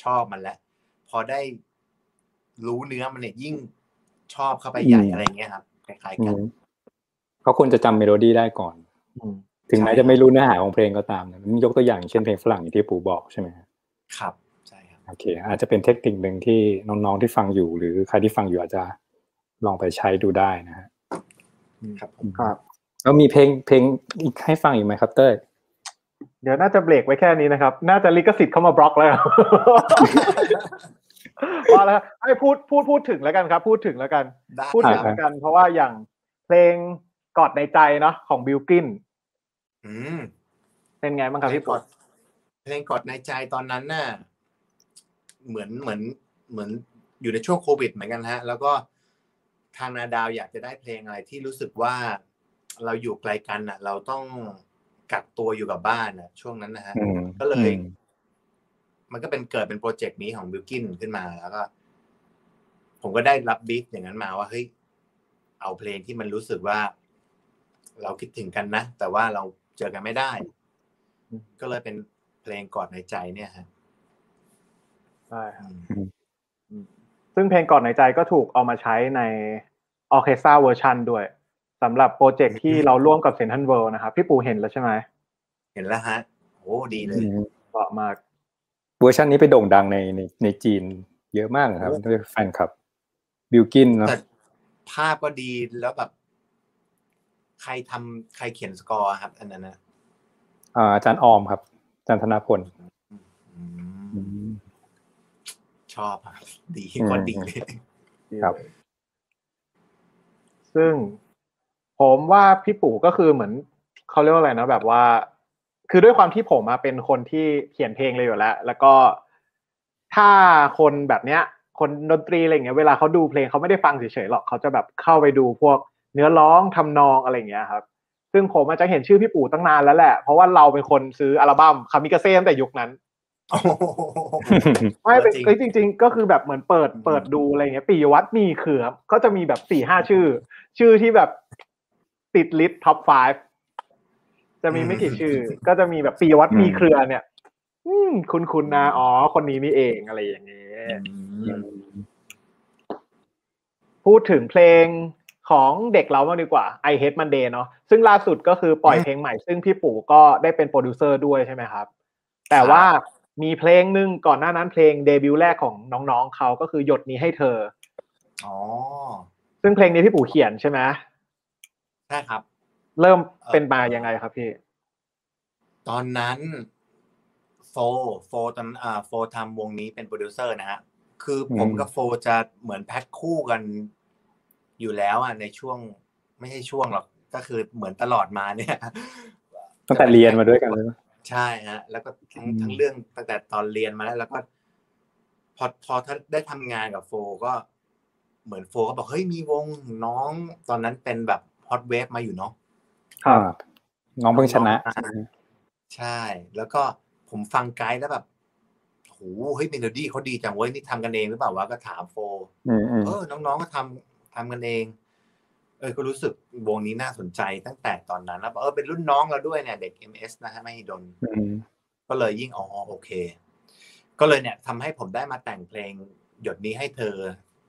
ชอบมันแล้วพอได้รู้เนื้อมันเนี่ยยิ่งชอบเข้าไปใหญ่อืมอะไรเงี้ยครับคล้ายๆกันอืมเขาควรจะจำเมโลดี้ได้ก่อนอืมถึงแม้ใช่จะไม่รู้เนื้อหาของเพลงก็ตามนะยกตัวอย่างเช่นเพลงฝรั่งอย่างที่ปู่บอกใช่ไหมครับครับใช่ครับโอเค อาจจะเป็นเทคนิคหนึ่งที่น้องๆที่ฟังอยู่ หรือใครที่ฟังอยู่อาจจะลองไปใช้ดูได้นะฮะครับผมครับแล้วมีเพลงเพลงอีกให้ฟังอีกไหมครับเต้ย เดี๋ยวน่าจะเบรกไว้แค่นี้นะครับ น่าจะลิขสิทธิ์เข้ามาบล็อกแล้วพอแล้วให้พูดพูดพูดถึงแล้วกันครับ พูดถึงแล้วกันได้พูดถึงครัแล้บวกัน เพราะว่าอย่างเพลงกอดในใจเนาะของบิลกินอืมเป็นไงบ้างครับพี่กปุ๊ดเพลงกดในใจตอนนั้นน่ะเหมือนเหมือนเหมือนอยู่ในช่วงโควิดเหมือนกันฮะ แล้วก็ทางนาดาวอยากจะได้เพลงอะไรที่รู้สึกว่าเราอยู่ไกลกันน่ะ เราต้อง กักตัวอยู่กับบ้านน่ะช่วงนั้นนะฮะอืมก็เลยอืมมันก็เป็นเกิดเป็นโปรเจกต์นี้ของบิลกินขึ้นมาแล้วก็ ผมก็ได้รับบีฟอย่างนั้นมาว่าเฮ้ยเอาเพลงที่มันรู้สึกว่า เราคิดถึงกันนะแต่ว่าเราเจอกันไม่ได้ ก็เลยเป็นเพลงกอดในใจเนี่ยฮะใช่ครับอืมซึ่งเพลงกอดในใจก็ถูกเอามาใช้ใน orchestra version ด้วย สำหรับ project ที่เราร่วมกับเซนทันเวิลด์นะครับพี่ปูเห็นแล้วใช่ไหมเห็นแล้วฮะโอ้ดีเลยอืมเหมาะมากเวอร์ชันนี้ไปโด่งดังในในในจีน เยอะมากนะครับโอ้ด้วยแฟนคลับบิลกินเนาะแต่ภาพก็ดีแล้วแบบ ใครทำใครเขียนสกอร์ครับ อันนั้นนะอ่าอาจารย์ออมครับอาจารย์ธนพลอืมอืมชอบอะดีอืมก็ดีเลยครับ ซึ่ง ผมว่าพี่ปู่ก็คือเหมือนเขาเรียกว่าอะไรนะแบบว่า คือด้วยความที่ผมอะเป็นคนที่เขียนเพลงเลยอยู่แล้ว แล้วก็ถ้าคนแบบเนี้ย คนดนตรีอะไรเงี้ยเวลาเขาดูเพลงเขาไม่ได้ฟังเฉยๆหรอกเขาจะแบบเข้าไปดูพวกเนื้อร้องทำนองอะไรเงี้ยครับ ซึ่งผมอาจจะเห็นชื่อพี่ปูตั้งนานแล้วแหละ เพราะว่าเราเป็นคนซื้ออัลบั้มคามิกาเซ่ตั้งแต่ยุคนั้นโอ้โหไม่เป็นจริงเอ้ยจริง ๆ ก็คือแบบเหมือนเปิดอืมเปิดดูอะไรเงี้ย ปิยวัฒน์มีเครือครับก็จะมีแบบสี่ห้าชื่อ ชื่อที่แบบ ติด list top 5 จะมีไม่กี่ชื่อ ก็จะมีแบบปิยวัฒน์อืมมีเครือเนี่ยอืมคุณคุณนะ อ๋อ คนนี้นี่เองอะไรอย่างเงี้ยพูดถึงเพลงของเด็กเราบ้างดีกว่า I Hate Monday เนาะซึ่งล่าสุดก็คือปล่อยเพลงใหม่ ซึ่งพี่ปูก็ได้เป็นโปรดิวเซอร์ด้วยใช่ไหมครับ แต่ว่ามีเพลงหนึ่งก่อนหน้านั้นเพลงเดบิวต์แรกของน้องๆเขาก็คือหยดนี้ให้เธอ อ๋อ ซึ่งเพลงนี้พี่ปูเขียนใช่ไหม ใช่ครับ เริ่มเป็นมายังไงครับพี่ ตอนนั้นโฟโฟตอนอ่าโฟทำวงนี้เป็นโปรดิวเซอร์นะฮะคือผมอืมกับโฟจะเหมือนแพ็คคู่กันอยู่แล้วอะในช่วงไม่ใช่ช่วงหรอกก็คือเหมือนตลอดมาเนี่ยตั้งแต่เรียนมาด้วยกันเลยปะใช่ฮะ แล้วก็ทั้งอืมทั้งเรื่องตั้งแต่ตอนเรียนมาแล้วแล้วก็ พอพอถ้าได้ทำงานกับโฟก็เหมือนโฟก็บอกเฮ้ยมีวงน้องตอนนั้นเป็นแบบ Hot Wave มาอยู่เนาะครับน้องเพิ่งชนะ ใช่ แล้วก็ผมฟังไกด์แล้วแบบโหเฮ้ยเมโลดี้เขาดีจังเว้ยนี่ทำกันเองหรือเปล่าวะก็ถามโฟเออ น้องๆก็ทำทำกันเอง เออก็รู้สึกวงนี้น่าสนใจตั้งแต่ตอนนั้น แล้วเออเป็นรุ่นน้องเราด้วยเนี่ยเด็ก MS นะฮะไม่ดนก็เลยยิ่งอ๋อโอเค ก็เลยเนี่ยทำให้ผมได้มาแต่งเพลงหยดนี้ให้เธอ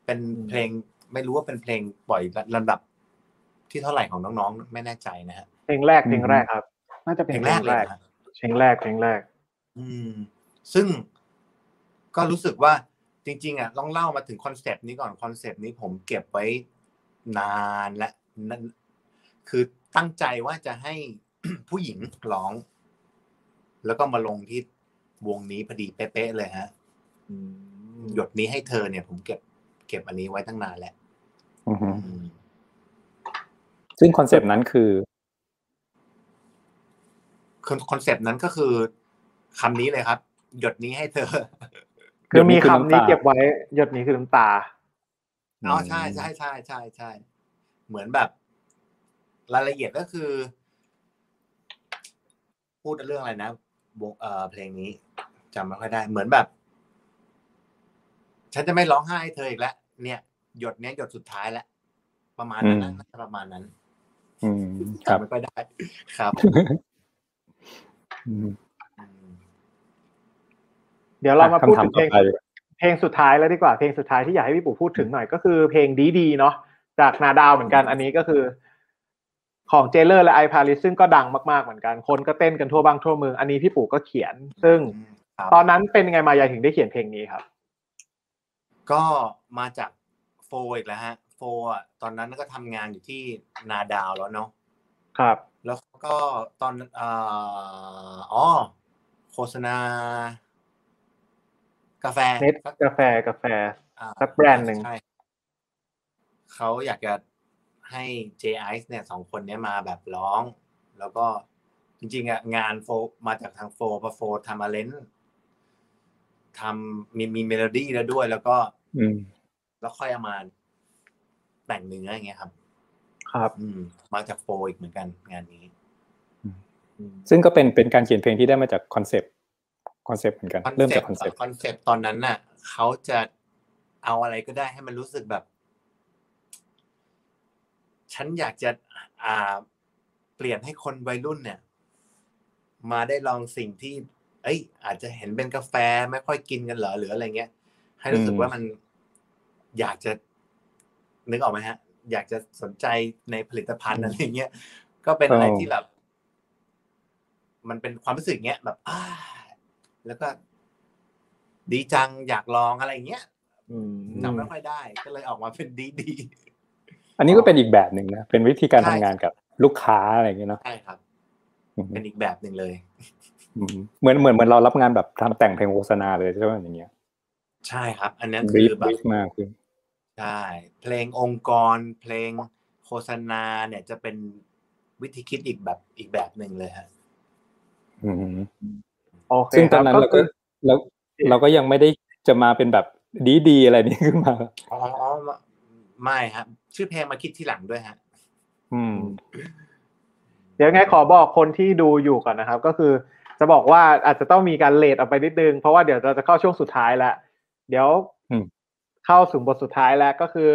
เป็นเพลงไม่รู้ว่าเป็นเพลงปล่อยลำดับ ที่เท่าไหร่ของน้องๆ ไม่แน่ใจนะฮะเพลงแรกเพลงแรกครับ น่าจะเพเป็นลงเพแรลกงเลแรยกนะฮะเพลงแรกเพลงแรก อืม ซึ่งก็รู้สึกว่าจริง ๆ อะต้องเล่ามาถึงคอนเซปต์นี้ก่อนคอนเซปต์นี้ผมเก็บไว้นานและนั่นคือตั้งใจว่าจะให้ผู้หญิงร้อง แล้วก็มาลงที่วงนี้พอดีเป๊ะๆเลยฮะหยดนี้ให้เธอเนี่ย ผมเก็บ เก็บอันนี้ไว้ตั้งนานแล้วอืมอืม ซึ่ง concept นั้นคือ concept นั้นก็คือคำนี้เลยครับ หยดนี้ให้เธอ คือมีหยดนี้คือคำน้ำนี้ตาเก็บไว้ หยดนี้คือน้ำตาอ๋อใช่ใช่ใช่ใช่ใช่เหมือนแบบ รายละเอียดก็คือ พูดเรื่องอะไรนะวงเอ่อเพลงนี้จำไม่ค่อยได้ เหมือนแบบ ฉันจะไม่ร้องไห้ให้เธออีกแล้วเนี่ย หยดเนี้ยหยดสุดท้ายแล้วประมาณนั้นนะอืมน่าจะประมาณนั้น อืมครับจำไม่ค่อยได้ ครับอืมอืมเดี๋ยวเรามาพูดคำถามถึงเพลงต่อไปเพลงสุดท้ายแล้วดีกว่าเพลงสุดท้ายที่อยากให้พี่ปู่พูดถึงหน่อย ก็คือเพลงดีดีๆเนาะจากนาดาวเหมือนกันอันนี้ก็คือ ของเจเลอร์และไอพาริสซึ่งก็ดังมากๆเหมือนกัน คนก็เต้นกันทั่วบ้างทั่วเมืองอันนี้พี่ปู่ก็เขียน ซึ่งครับตอนนั้นเป็นยังไงมายายถึงได้เขียนเพลงนี้ครับ ก็มาจากโฟอีกแล้วฮะโฟอะตอนนั้นก็ทำงานอยู่ที่นาดาวแล้วเนาะครับ แล้วก็ตอนอ่าอ๋อโฆษณา กาแฟเน็ตสักกาแฟกาแฟอ่าสักแบรนด์หนึ่งใช่เขาอยากจะให้ J Ice เนี่ยสองคนเนี้ยมาแบบร้อง แล้วก็จริงๆอะงานโฟมาจากทางโฟพอโฟทำอาเลนทำมีมีเมโลดี้แล้วด้วย แล้วก็อืมแล้วค่อยเอามา แต่งเนื้ออย่างเงี้ยครับ ครับ อืม มาจากโฟอีกเหมือนกันงานนี้ ซึ่งก็เป็นเป็นการเขียนเพลงที่ได้มาจาก concept concept เหมือนกัน เริ่มจาก concept concept ตอนนั้นน่ะเขาจะเอาอะไรก็ได้ให้มันรู้สึกแบบ ฉันอยากจะอ่า เปลี่ยนให้คนวัยรุ่นเนี่ย มาได้ลองสิ่งที่ เอ้ย อาจจะเห็นเป็นกาแฟไม่ค่อยกินกันเหรอหรืออะไรเงี้ยให้รู้สึกอืมว่ามันอยากจะ นึกออกไหมฮะ อยากจะสนใจในผลิตภัณฑ์อะไรเงี้ยก็เป็นอะไรที่แบบ มันเป็นความรู้สึกเงี้ยแบบอ่าแล้วก็ ดีจังอยากลองอะไรเงี้ยอืมจำไม่ค่อยได้ ก็เลยออกมาเป็นดีดีอันนี้ก็เป็นอีกแบบหนึ่งนะเป็นวิธีการใช่ทำงานกับลูกค้าอะไรอย่างเงี้ยเนาะใช่ครับอืมเป็นอีกแบบหนึ่งเลยอืมเหมือนเหมือนเหมือนเรารับงานแบบทำแต่งเพลงโฆษณาเลยใช่ไหมอย่างเงี้ย ใช่ครับ อันนั้นบรีคืฟอบแบบรีฟมากคือ ใช่เพลงองค์กร เพลงโฆษณาเนี่ยจะเป็นวิธีคิดอีกแบบอีกแบบหนึ่งเลยฮะอืมโอเคซึ่งตคอรันบนั้นเราก็คือเราเราก็ยังไม่ได้จะมาเป็นแบบดีดีๆอะไรนี้ขึ้นมาอ๋ออ๋อไม่ครับชื่อเพลงมาคิดทีหลังด้วยฮะ อืม เดี๋ยวไงขอบอกคนที่ดูอยู่ก่อนนะครับ ก็คือจะบอกว่าอาจจะต้องมีการเลทออกไปนิดนึง เพราะว่าเดี๋ยวเราจะเข้าช่วงสุดท้ายแล้วเดี๋ยวอืม เข้าสู่บทสุดท้ายแล้วก็คือ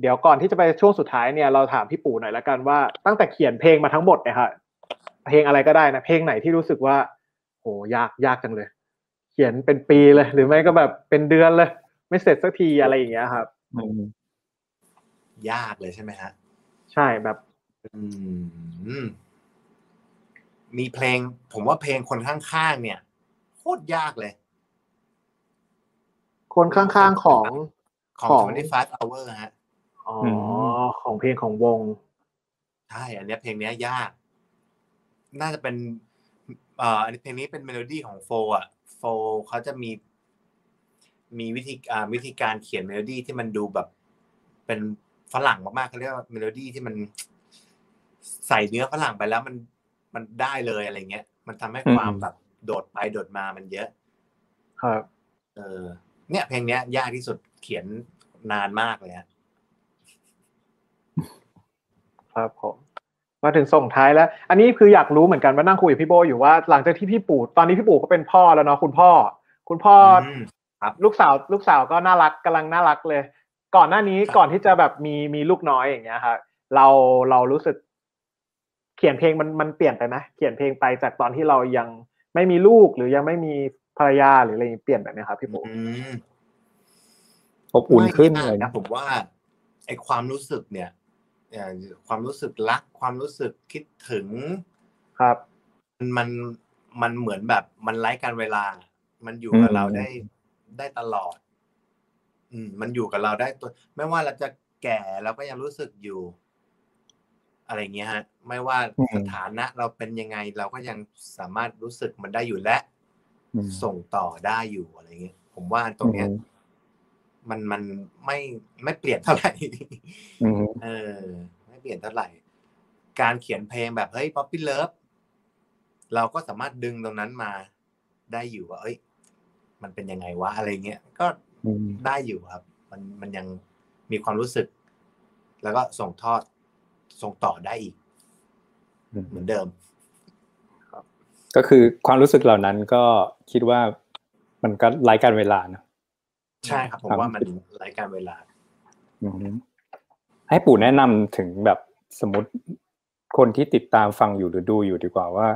เดี๋ยวก่อนที่จะไปช่วงสุดท้ายเนี่ยเราถามพี่ปู่หน่อยละกันว่าตั้งแต่เขียนเพลงมาทั้งหมดเนี่ยครับเพลงอะไรก็ได้นะเพลงไหนที่รู้สึกว่า โหยากยากจังเลย เขียนเป็นปีเลย หรือไม่ก็แบบเป็นเดือนเลย ไม่เสร็จสักทีอะไรอย่างเงี้ยครับอืมยากเลยใช่ไหมฮะใช่แบบอืมมีเพลง ผมว่าเพลงคนข้างๆเนี่ยโคตรยากเลย คนข้างๆของของของ25 hours ฮะอ๋อของเพลงของวงใช่อันเนี้ยเพลงเนี้ยยาก น่าจะเป็นเอ่ออันนี้เพลงนี้เป็นเมโลดี้ของโฟอะโฟเขาจะมี มีวิธีอ่าวิธีการเขียนเมโลดี้ที่มันดูแบบ เป็นฝรั่งมากๆเขาเรียกว่าเมโลดี้ที่มันใส่เนื้อฝรั่งไปแล้วมันมันได้เลยอะไรเงี้ย มันทำให้ความแบบโดดไปโดดมามันเยอะ ครับ เออ เนี่ยเพลงเนี้ย ยากที่สุดเขียนนานมากเลยฮะครับผมมาถึงส่งท้ายแล้ว อันนี้คืออยากรู้เหมือนกันว่านั่งคุยกับพี่โบอยู่ว่าหลังจากที่พี่ปู่ตอนนี้พี่ปู่ก็เป็นพ่อแล้วเนาะคุณพ่อ คุณพ่ออมครับลูกสาวลูกสาวก็น่ารักกำลังน่ารักเลย ก่อนหน้านี้ครับก่อนที่จะแบบมีมีลูกน้อยอย่างเงี้ยครับเราเรารู้สึก เขียนเพลงมันมันเปลี่ยนไปไหมเขียนเพลงไปจากตอนที่เรายังไม่มีลูกหรือยังไม่มี ภรรยาหรืออะไรอย่างงี้เปลี่ยนไปไหมครับพี่ปู่อืมอบอุ่นขึ้นไม่เลยนะผมว่าไอความรู้สึกเนี่ยเอ่อความรู้สึกรัก ความรู้สึกคิดถึงครับมันมันมันเหมือนแบบมันไร้การเวลา มันอยู่กับเราได้ได้ตลอด อืม มันอยู่กับเราได้ตัวไม่ว่าเราจะแก่เราก็ยังรู้สึกอยู่ อะไรเงี้ยฮะ ไม่ว่าอืมสถานะเราเป็นยังไง เราก็ยังสามารถรู้สึกมันได้อยู่และอืม ส่งต่อได้อยู่อะไรเงี้ยผมว่าตรงเนี้ยอืมมันมันไม่ไม่เปลี่ยนเท่าไหร่อืมเออ ไม่เปลี่ยนเท่าไหร่ การเขียนเพลงแบบเฮ้ย puppy love เราก็สามารถดึงตรงนั้นมาได้อยู่ว่า เอ้ย มันเป็นยังไงวะอะไรเงี้ยก็อืมได้อยู่ครับ มันมันยังมีความรู้สึก แล้วก็ส่งทอดส่งต่อได้อีกอืมเหมือนเดิม ก็คือความรู้สึกเหล่านั้นก็คิดว่ามันก็ไร้กาลเวลาเนอะใช่ครับผมครับว่ามันไร้การเวลาอืมให้ปู่แนะนำถึงแบบสมมติคนที่ติดตามฟังอยู่หรือดูอยู่ดีกว่าว่า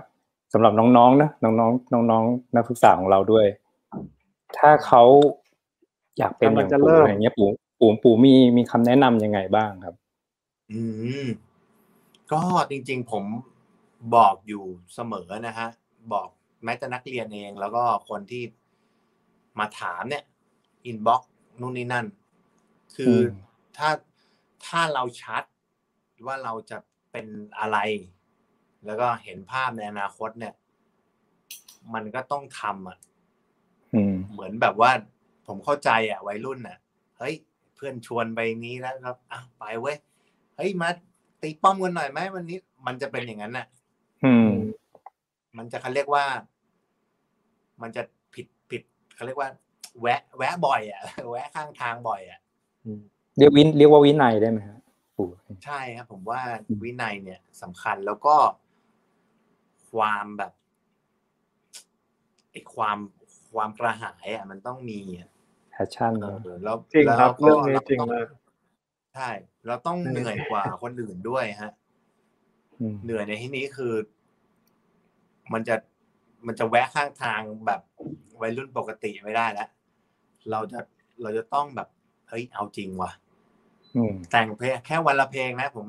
สำหรับน้องๆนะน้องๆน้องๆนักศึกษาของเราด้วย ถ้าเขาอยากเป็นอย่างกำลังจะปู่เริ่มอย่างเงี้ยปู่ปู่ปู่มีมีคำแนะนำยังไงบ้างครับ อืมก็จริง ๆ ผมบอกอยู่เสมอนะฮะ บอกแม้แต่นักเรียนเอง แล้วก็คนที่มาถามเนี่ยอินบ็อกนู่นนี่นั่น คืออมถ้าถ้าเราชัดว่าเราจะเป็นอะไร แล้วก็เห็นภาพในอนาคตเนี่ย มันก็ต้องทำอะอืมเหมือนแบบว่า ผมเข้าใจอะวัยรุ่นอะเฮ้ย เพื่อนชวนไปนี้แล้วครับอ้าวไปเว้ยเฮ้ยมาตีป้อมกันหน่อยไหมวันนี้ มันจะเป็นอย่างนั้นน่ะอืม มันจะเขาเรียกว่า มันจะผิดผิดเขาเรียกว่า แวะ แวะบ่อยอะแวะข้างทางบ่อยอะเรียกวินเรียกว่าวินัยได้ไหมฮะปู่ใช่ครับ ผมว่าอืมวินัยเนี่ยสำคัญแล้วก็ความแบบไอ้ความความกระหายอะมันต้องมีอะแพชชั่นเออแล้วจริงครับแล้วก็เรื่องนี้าจริงต้องมากใช่เราต้องเหนื่อยกว่าคนอื่นด้วยฮะอืมเหนื่อยในที่นี้คือ มันจะมันจะแวะข้างทางแบบวัยรุ่นปกติไม่ได้แล้วเราจะเราจะต้องแบบเฮ้ยเอาจริงว่ะอืมแต่งเพลงแค่วันละเพลงนะ ผม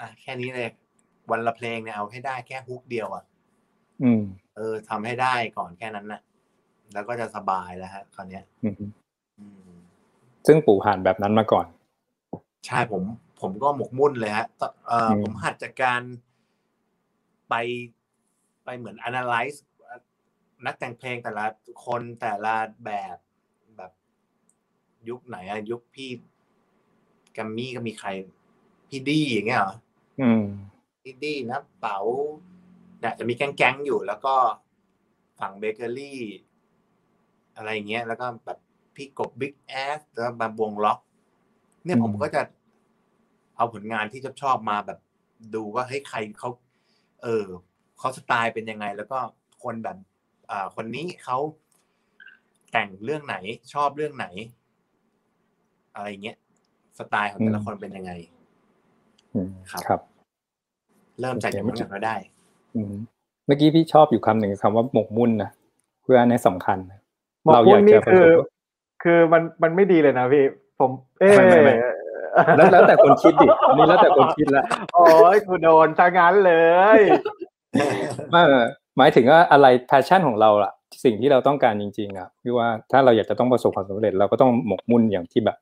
อะแค่นี้เลยวันละเพลงเนี่ยเอาให้ได้แค่ฮุกเดียวอะอืมเออทำให้ได้ก่อนแค่นั้นน่ะ แล้วก็จะสบายแล้วฮะคราวเนี้ยอืมอืมซึ่งปู่ผ่านแบบนั้นมาก่อน ใช่ผม ผมก็หมกมุ่นเลยฮะตเอออมผมหัดจากการไป ไปเหมือน analyze นักแต่งเพลงแต่ละคนแต่ละแบบแบบยุคไหนอะยุคพี่แกัมมี่ก็มีใคร พี่ดี้อย่างเงี้ยเหรออืมพี่ดี้นะเป๋าเนี่ยจะมีแก๊งๆอยู่แล้วก็ฝั่งเบเกอรี่ อะไรอย่างเงี้ย แล้วก็แบบพี่กบบิ๊กแอสแล้วมาวงล็อก เนี่ยอืมผมก็จะเอาผลงานที่ชอบชอบมาแบบดูว่าเฮ้ยใครเขาเออ เขาสไตล์เป็นยังไง แล้วก็คนแบบอ่าคนนี้เขาแต่งเรื่องไหนชอบเรื่องไหน อะไรเงี้ยสไตล์ของแต่ละคนเป็นยังไงอืมครับครับ เริ่มจากอย่างนั้นก็ได้อืมเมื่อกี้พี่ชอบอยู่คำหนึ่งคำว่าหมกมุ่นนะเพื่ออันนี้สำคัญนะหมกเราอมุ่ยานกนี่จะประคืสอบคือมันมันไม่ดีเลยนะพี่ ผม เอ๊ไม่ไม่ไม่แล้วแล้วแต่คนคิดดิอันนี้แล้วแต่คนคิดละโอ้ยกูโดนซะงั้นเลย ไม่หมายถึงว่าอะไร passion ของเราล่ะ สิ่งที่เราต้องการจริงๆอะพี่ว่าถ้าเราอยากจะต้องประสบความสำเร็จ เราก็ต้องหมกมุ่นอย่างที่แบบ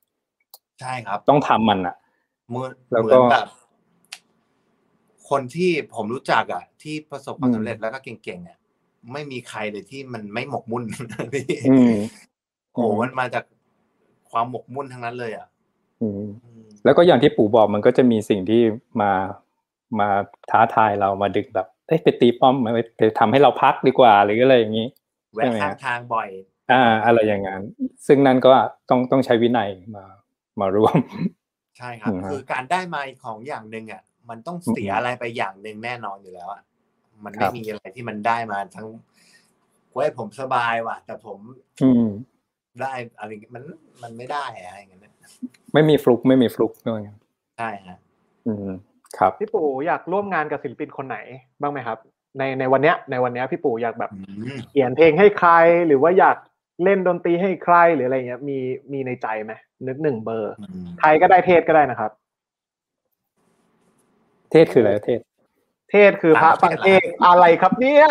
ใช่ครับ ต้องทำมันอะเหมือนแล้วเหก็มือนแบบคนที่ผมรู้จักอะ ที่ประสบความอืมสำเร็จแล้วก็เก่งๆอะไม่มีใครเลยที่มันไม่หมกมุ่นพี่อืมโอ้โหมันมาจากความหมกมุ่นทั้งนั้นเลยอะอืมอืมแล้วก็อย่างที่ปู่บอกมันก็จะมีสิ่งที่มามาท้าทายเรามาดึงแบบเอ้ย ไปตีป้อมไปไปทำให้เราพักดีกว่า หรืออะไรอย่างนี้แวะใช่ไหมข้างฮะทางบ่อย อ่า อะไรอย่างนั้น ซึ่งนั่นก็ต้องต้องใช้วินัยมามารวม ใช่ครับอืมฮะคือการได้มาของอย่างหนึ่งอะ มันต้องเสียอืมอะไรไปอย่างหนึ่งแน่นอนอยู่แล้วอะมันครัไม่บมีอะไรที่มันได้มาทั้งเว้ยผมสบายว่ะ แต่ผม อืมได้อะไรอย่างเงี้ยมันมันไม่ได้อะอย่างเงี้ยนะไม่มีฟลุกไม่มีฟลุกด้วยใช่ฮะอืม ครับพี่ปู่อยากร่วมงานกับศิลปินคนไหนบ้างไหมครับ ในในวันเนี้ยในวันเนี้ยพี่ปู่อยากแบบอืมเขียนเพลงให้ใครหรือว่าอยากเล่นดนตรีให้ใครหรืออะไรเงี้ยมีมีในใจไหมนึกหนึ่งเบอร์อืมไทยก็ได้เทศก็ได้นะครับ เทศคืออะไรเทศ เทศคือพระฟังเทศอะไรครับเนี่ย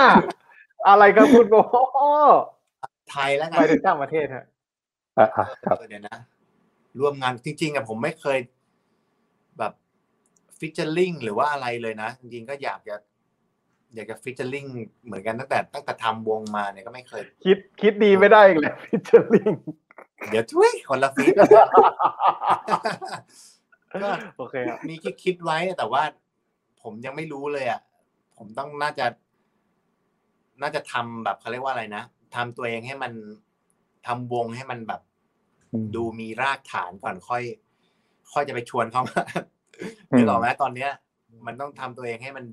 อะไรครับคุณโบไทยแล้วกัไปนถึงต่างประเทศฮะอะอะครับเออเดี๋ยวนะร่วมงานจริงๆอะผมไม่เคยแบบ ฟิชเชอร์ลิงหรือว่าอะไรเลยนะ จริงๆก็อยากจะอยากจะฟิชเชอร์ลิงเหมือนกันตั้งแต่ตั้งแต่ทำวงมาเนี่ยก็ไม่เคย คิดคิดดีไม่ได้อีกแล้วฟิชเชอร์ลิงเดี๋ยวทุยคนละฟิตก็โอเคครับมีคิดคิดไว้แต่ว่า ผมยังไม่รู้เลยอะผมต้องน่าจะ น่าจะทำแบบเขาเรียกว่าอะไรนะทำตัวเองให้มันทำวงให้มันแบบอืมดูมีรากฐานก่อนค่อย ค่อยจะไปชวนเขามาอืม นึกออกไหมตอนเนี้ย มันต้องทำตัวเองให้มัน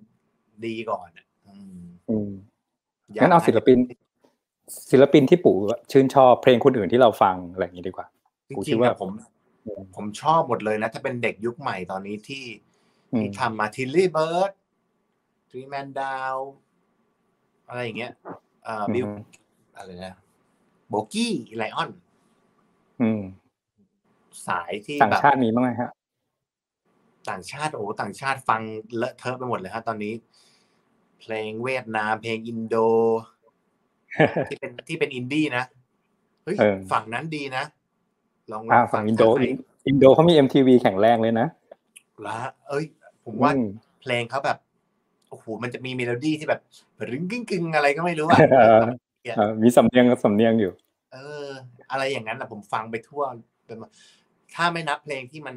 ดีก่อนอะอืมอืมยกงั้นเอาศิลปิน ศิลปินที่ปู่ชื่นชอบเพลงคนอื่นที่เราฟังอะไรอย่างนี้ดีกว่าจผมคิริดงๆว่าอะผม ผมชอบหมดเลยนะ ถ้าเป็นเด็กยุคใหม่ตอนนี้ที่อืมที่ทำมาทิลลี่เบิร์ดทรีแมนดาวอะไรอย่างเงี้ยเอ่อบิวอืมอะไรนะโบกี้ไลออนอืมสายที่ต่างแบบชาติมีบ้างไหมฮะ ต่างชาติโอ้ต่างชาติฟังเลอะเทอะไปหมดเลยฮะตอนนี้ เพลงเวียดนาม เพลงอินโด ที่เป็นที่เป็นอินดี้นะเฮ้ยเออฝั่งนั้นดีนะลองลอ่าองฝั่งอินโดถ้าใครอินโดเขามี MTV แข็งแรงเลยนะละเอ้ย ผมว่าอืมเพลงเขาแบบโอ้โหมันจะมีเมโลดี้ที่แบบรึงกึ่งกึ่งอะไรก็ไม่รู้อะเออแบบเอ่อมีสำเนียงสำเนียงอยู่ เออ อะไรอย่างนั้นนะผมฟังไปทั่วเป็นถ้าไม่นับเพลงที่มัน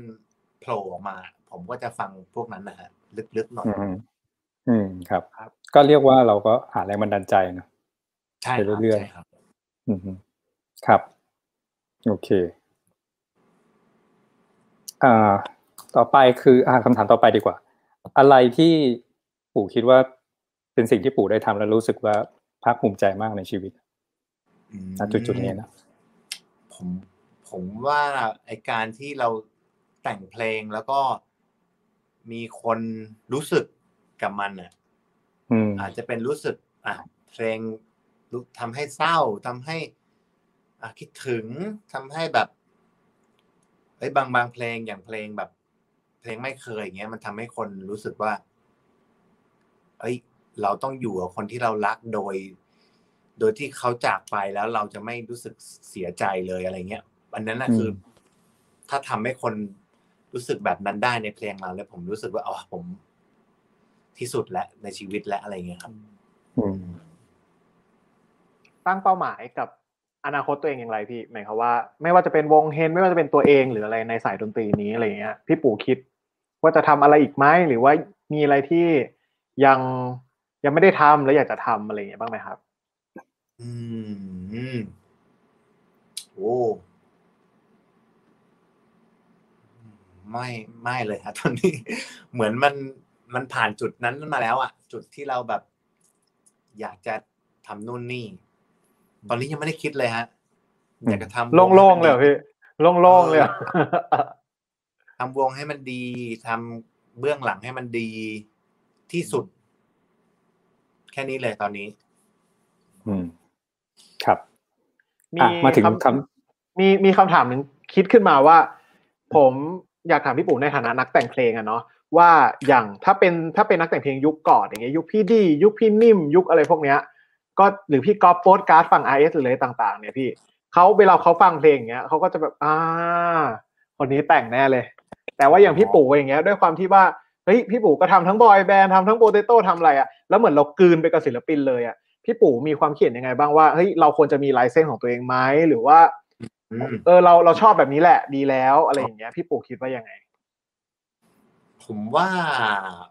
โผล่ออกมา ผมก็จะฟังพวกนั้นนะฮะลึกๆหน่อยอืมอืมครับครับ ก็เรียกว่าเราก็หาแรงบันดาลใจเนอะใช่ครับไปเรื่อยๆใช่ครับ อืมครับ โอเค อ่า ต่อไปคืออ่าคำถามต่อไปดีกว่า อะไรที่ปู่คิดว่าเป็นสิ่งที่ปู่ได้ทำแล้วรู้สึกว่าภาคภูมิใจมากในชีวิตอืมณจุดๆนี้นะผมผมว่าไอการที่เราแต่งเพลงแล้วก็ มีคนรู้สึกกับมันอะอืมอาจจะเป็นรู้สึก อะเพลงรู้ทำให้เศร้าทำให้ อะคิดถึงทำให้แบบเอ้ยบางบางเพลงอย่างเพลงแบบ เพลงไม่เคยอย่างเงี้ย มันทำให้คนรู้สึกว่า เอ้ย เราต้องอยู่กับคนที่เรารักโดย โดยที่เขาจากไปแล้วเราจะไม่รู้สึกเสียใจเลยอะไรเงี้ยอันนั้นนะอืมคือ ถ้าทำให้คน รู้สึกแบบนั้นได้ในเพลงเราแล้วผมรู้สึกว่าอ๋อผม ที่สุดแล้วในชีวิตและอะไรเงี้ยครับอืมตั้งเป้าหมายกับอนาคตตัวเองอย่างไรพี่หมายความว่า ไม่ว่าจะเป็นวงเฮนไม่ว่าจะเป็นตัวเองหรืออะไรในสายดนตรีนี้อะไรอย่างเงี้ย พี่ปู่คิด ว่าจะทำอะไรอีกไหมหรือว่ามีอะไรที่ยังยังไม่ได้ทำแล้วอยากจะทำอะไรอย่างเงี้ยบ้างไหมครับ อืมโอ้ ไม่ไม่เลยครับตอนนี้ เหมือนมันมันผ่านจุดนั้นมาแล้วอะจุดที่เราแบบ อยากจะทำนู่นนี่ ตอนนี้ยังไม่ได้คิดเลยฮะอยากจะทำวโล่งๆให้เลยมันเหรอพี่โล่งๆเลยเหรอทำวงให้มันดีทำเบื้องหลังให้มันดีที่สุด แค่นี้เลยตอนนี้ อืม ครับมีอะมาถึงคำคำมีมีคำถามหนึ่งคิดขึ้นมาว่า ผม อยากถามพี่ปู่ในฐานะนักแต่งเพลงอะเนาะว่าอย่างถ้าเป็นถ้าเป็นนักแต่งเพลงยุคก่อนอย่างเงี้ยยุคพี่ดี ยุคพี่นิ่ม ยุคอะไรพวกเนี้ย ก็หรือพี่กอล์ฟโปสการ์ดฟัง RS หรืออะไรต่างๆ เนี่ยพี่เขาเวลาเขาฟังเพลงอย่างเงี้ยเขาก็จะแบบอ่าคนนี้แต่งแน่เลย แต่ว่าอย่างพี่ปู่อย่างเงี้ยด้วยความที่ว่าเฮ้ยพี่ปู่ก็ทำทั้งบอยแบนด์ทำทั้งโปเตโต้ทำอะไรอะแล้วเหมือนเรากลืนไปกับศิลปินเลยอะพี่ปู่มีความเขียนยังไงบ้างว่าเฮ้ยเราควรจะมีลายเส้นของตัวเองไหมหรือว่าอืม เออเราเราชอบแบบนี้แหละดีแล้วอะไรอย่างเงี้ย พี่ปู่คิดว่ายังไง ผมว่า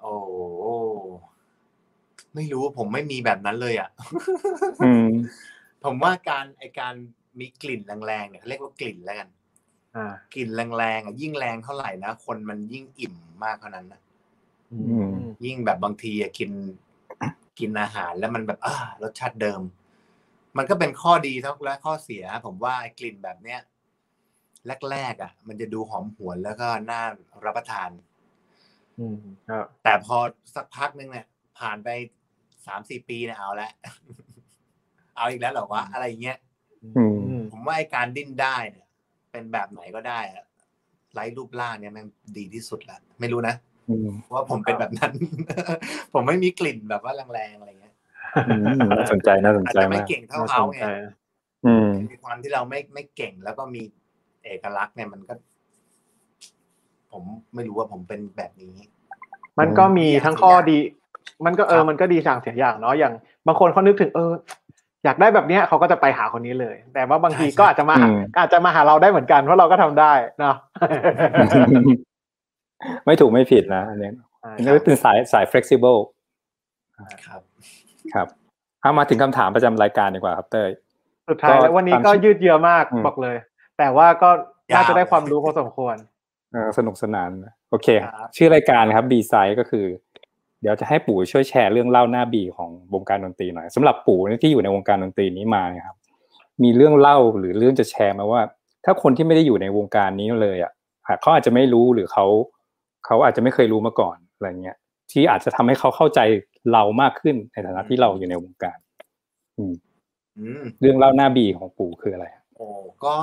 โอ้ไม่รู้ผมไม่มีแบบนั้นเลยอะอืมผมว่าการไอการมีกลิ่นแรงๆเนี่ยเรียกว่ากลิ่นแล้วกันอ่ากลิ่นแรงๆอะยิ่งแรงเท่าไหร่นะคนมันยิ่งอิ่มมากเท่านั้นนะอืมยิ่งแบบบางทีอะกิน กินอาหารแล้วมันแบบอ่ารสชาติเดิม มันก็เป็นข้อดีทั้งและข้อเสีย ผมว่าไอ้กลิ่นแบบเนี้ยแรกๆอะ มันจะดูหอมหวนแล้วก็น่ารับประทาน อืมครับ แต่พอสักพักนึงเนี่ยผ่านไปสามสี่ปีเนี่ยเอาละเอาอีกแล้วเหรอวะอะไรเงี้ยอืมอืมผมว่าไอ้การดิ้นได้เนี่ยเป็นแบบไหนก็ได้อะไร้รูปร่างเนี่ยมันดีที่สุดละไม่รู้นะอืมว่าผมเป็นแบบนั้น ผมไม่มีกลิ่นแบบว่าแรงๆอะไรเงี้ยอืม น่าสนใจน่าสนอาจใจจะไม่มากเก่งเท่าน่าสเขานไงใจอืมในความที่เราไม่ไม่เก่งแล้วก็มีเอกลักษณ์เนี่ยมันก็ ผมไม่รู้ว่าผมเป็นแบบนี้ มันก็มีทั้งข้อดี มันก็เอคอรับมันก็ดีอย่างเสียอย่างเนาะอย่าง บางคนเขานึกถึงเออ อยากได้แบบเนี้ยเขาก็จะไปหาคนนี้เลย แต่ว่าบางทีก็อาจจะมาหาอืมอาจจะมาหาเราได้เหมือนกันเพราะเราก็ทำได้เนาะไม่ถูกไม่ผิดนะอันนี้อันนี้เป็นสายสาย flexible ครับ ครับเอามาถึงคำถามประจำรายการดีกว่าครับเต้ยสุดท้ายแล้ววันนี้ก็ตามชื่อยืดเยื้อมากอืมบอกเลย แต่ว่าก็น่าจะยาวได้ความรู้พอสมควรเออสนุกสนานนะโอเคครับชื่อรายการครับ B side ก็คือ เดี๋ยวจะให้ปู่ช่วยแชร์เรื่องเล่าหน้าบีของวงการดนตรีหน่อยสำหรับปู่ที่อยู่ในวงการดนตรีนี้มาเนี่ยครับ มีเรื่องเล่าหรือเรื่องจะแชร์มาว่า ถ้าคนที่ไม่ได้อยู่ในวงการนี้เลยอะอาจเขาอาจจะไม่รู้หรือเขาเขาอาจจะไม่เคยรู้มาก่อนอะไรเงี้ย ที่อาจจะทำให้เขาเข้าใจเรามากขึ้นในฐานะที่เราอยู่ในวงการอืมอืมเรื่องเล่าหน้าบีของปู่คืออะไรโอ้ก็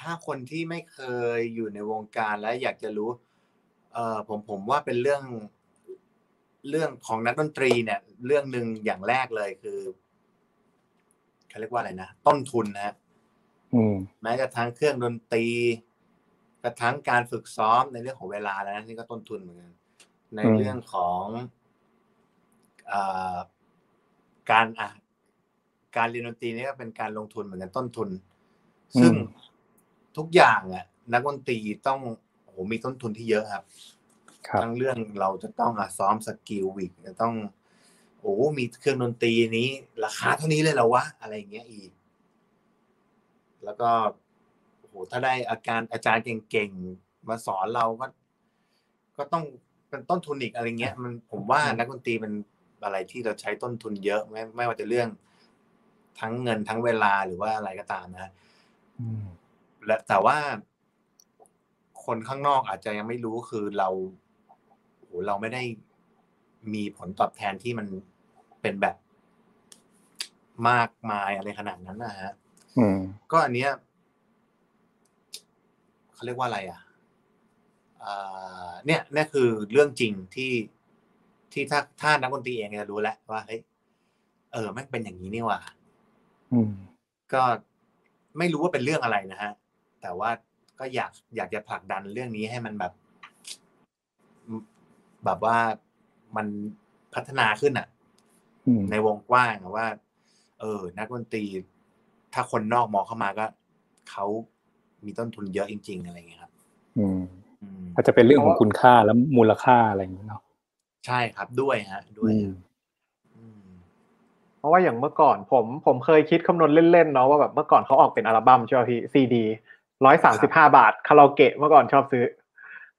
ถ้าคนที่ไม่เคยอยู่ในวงการและอยากจะรู้ เออผมผมว่าเป็นเรื่อง เรื่องของนักดนตรีเนี่ย เรื่องหนึ่งอย่างแรกเลยคือเขาเรียกว่าอะไรนะต้นทุนนะฮะอืมแม้กระทั่งเครื่องดนตรีกระทั่งการฝึกซ้อมในเรื่องของเวลาแล้วนะนี่ก็ต้นทุนเหมือนกัน ในอืมเรื่องของเอ่อการอะการเรียนดนตรีนี่ก็เป็นการลงทุนเหมือนกันต้นทุน ซึ่งทุกอย่างอะ นักดนตรีต้องโอ้โหมีต้นทุนที่เยอะครับครับทั้งเรื่องเราจะต้องอะซ้อมสกิลวิกจะต้อง โอ้มีเครื่องดนตรีนี้ ราคาเท่านี้เลยเหรอวะอะไรอย่างเงี้ยอีก แล้วก็โอ้โหถ้าได้อาการอาจารย์เก่งๆมาสอนเราก็ก็ต้อง เป็นต้นทุนอีกอะไรเงี้ย มันผมว่านักดนตรีเป็นอะไรที่เราใช้ต้นทุนเยอะไม่ไม่ว่าจะเรื่องทั้งเงินทั้งเวลาหรือว่าอะไรก็ตามนะอืมและแต่ว่า คนข้างนอกอาจจะยังไม่รู้คือเราโอ้โหเราไม่ได้มีผลตอบแทนที่มันเป็นแบบมากมายอะไรขนาดนั้นนะฮะอืมก็อันเนี้ยเขาเรียกว่าอะไรอะอ่า เนี่ยเนี่ยคือเรื่องจริงที่ที่ถ้าถ้านักดนตรีเองจะรู้แล้วว่าเฮ้ยเออแม่งเป็นอย่างนี้นี่หว่าอืมก็ไม่รู้ว่าเป็นเรื่องอะไรนะฮะ แต่ว่าก็อยากอยากจะผลักดันเรื่องนี้ให้มันแบบ แบบว่ามันพัฒนาขึ้นอะอืมในวงกว้างอะว่า เออ นักดนตรี ถ้าคนนอกมองเข้ามาก็เขามีต้นทุนเยอะจริง ๆ อะไรอย่างเงี้ยครับ อืม อืมอาจจะเป็นเรื่องของคุณค่าและมูลค่าอะไรอย่างนี้เนาะใช่ครับด้วยฮะ ด้วยอืมอืมเพราะว่าอย่างเมื่อก่อน ผมผมเคยคิดคำนวณเล่นๆเนาะว่าแบบเมื่อก่อนเขาออกเป็นอัลบั้มใช่ไหมพี่ซีดีร้อยสามสิบห้าบาทคาราโอเกะเมื่อก่อนชอบซื้อ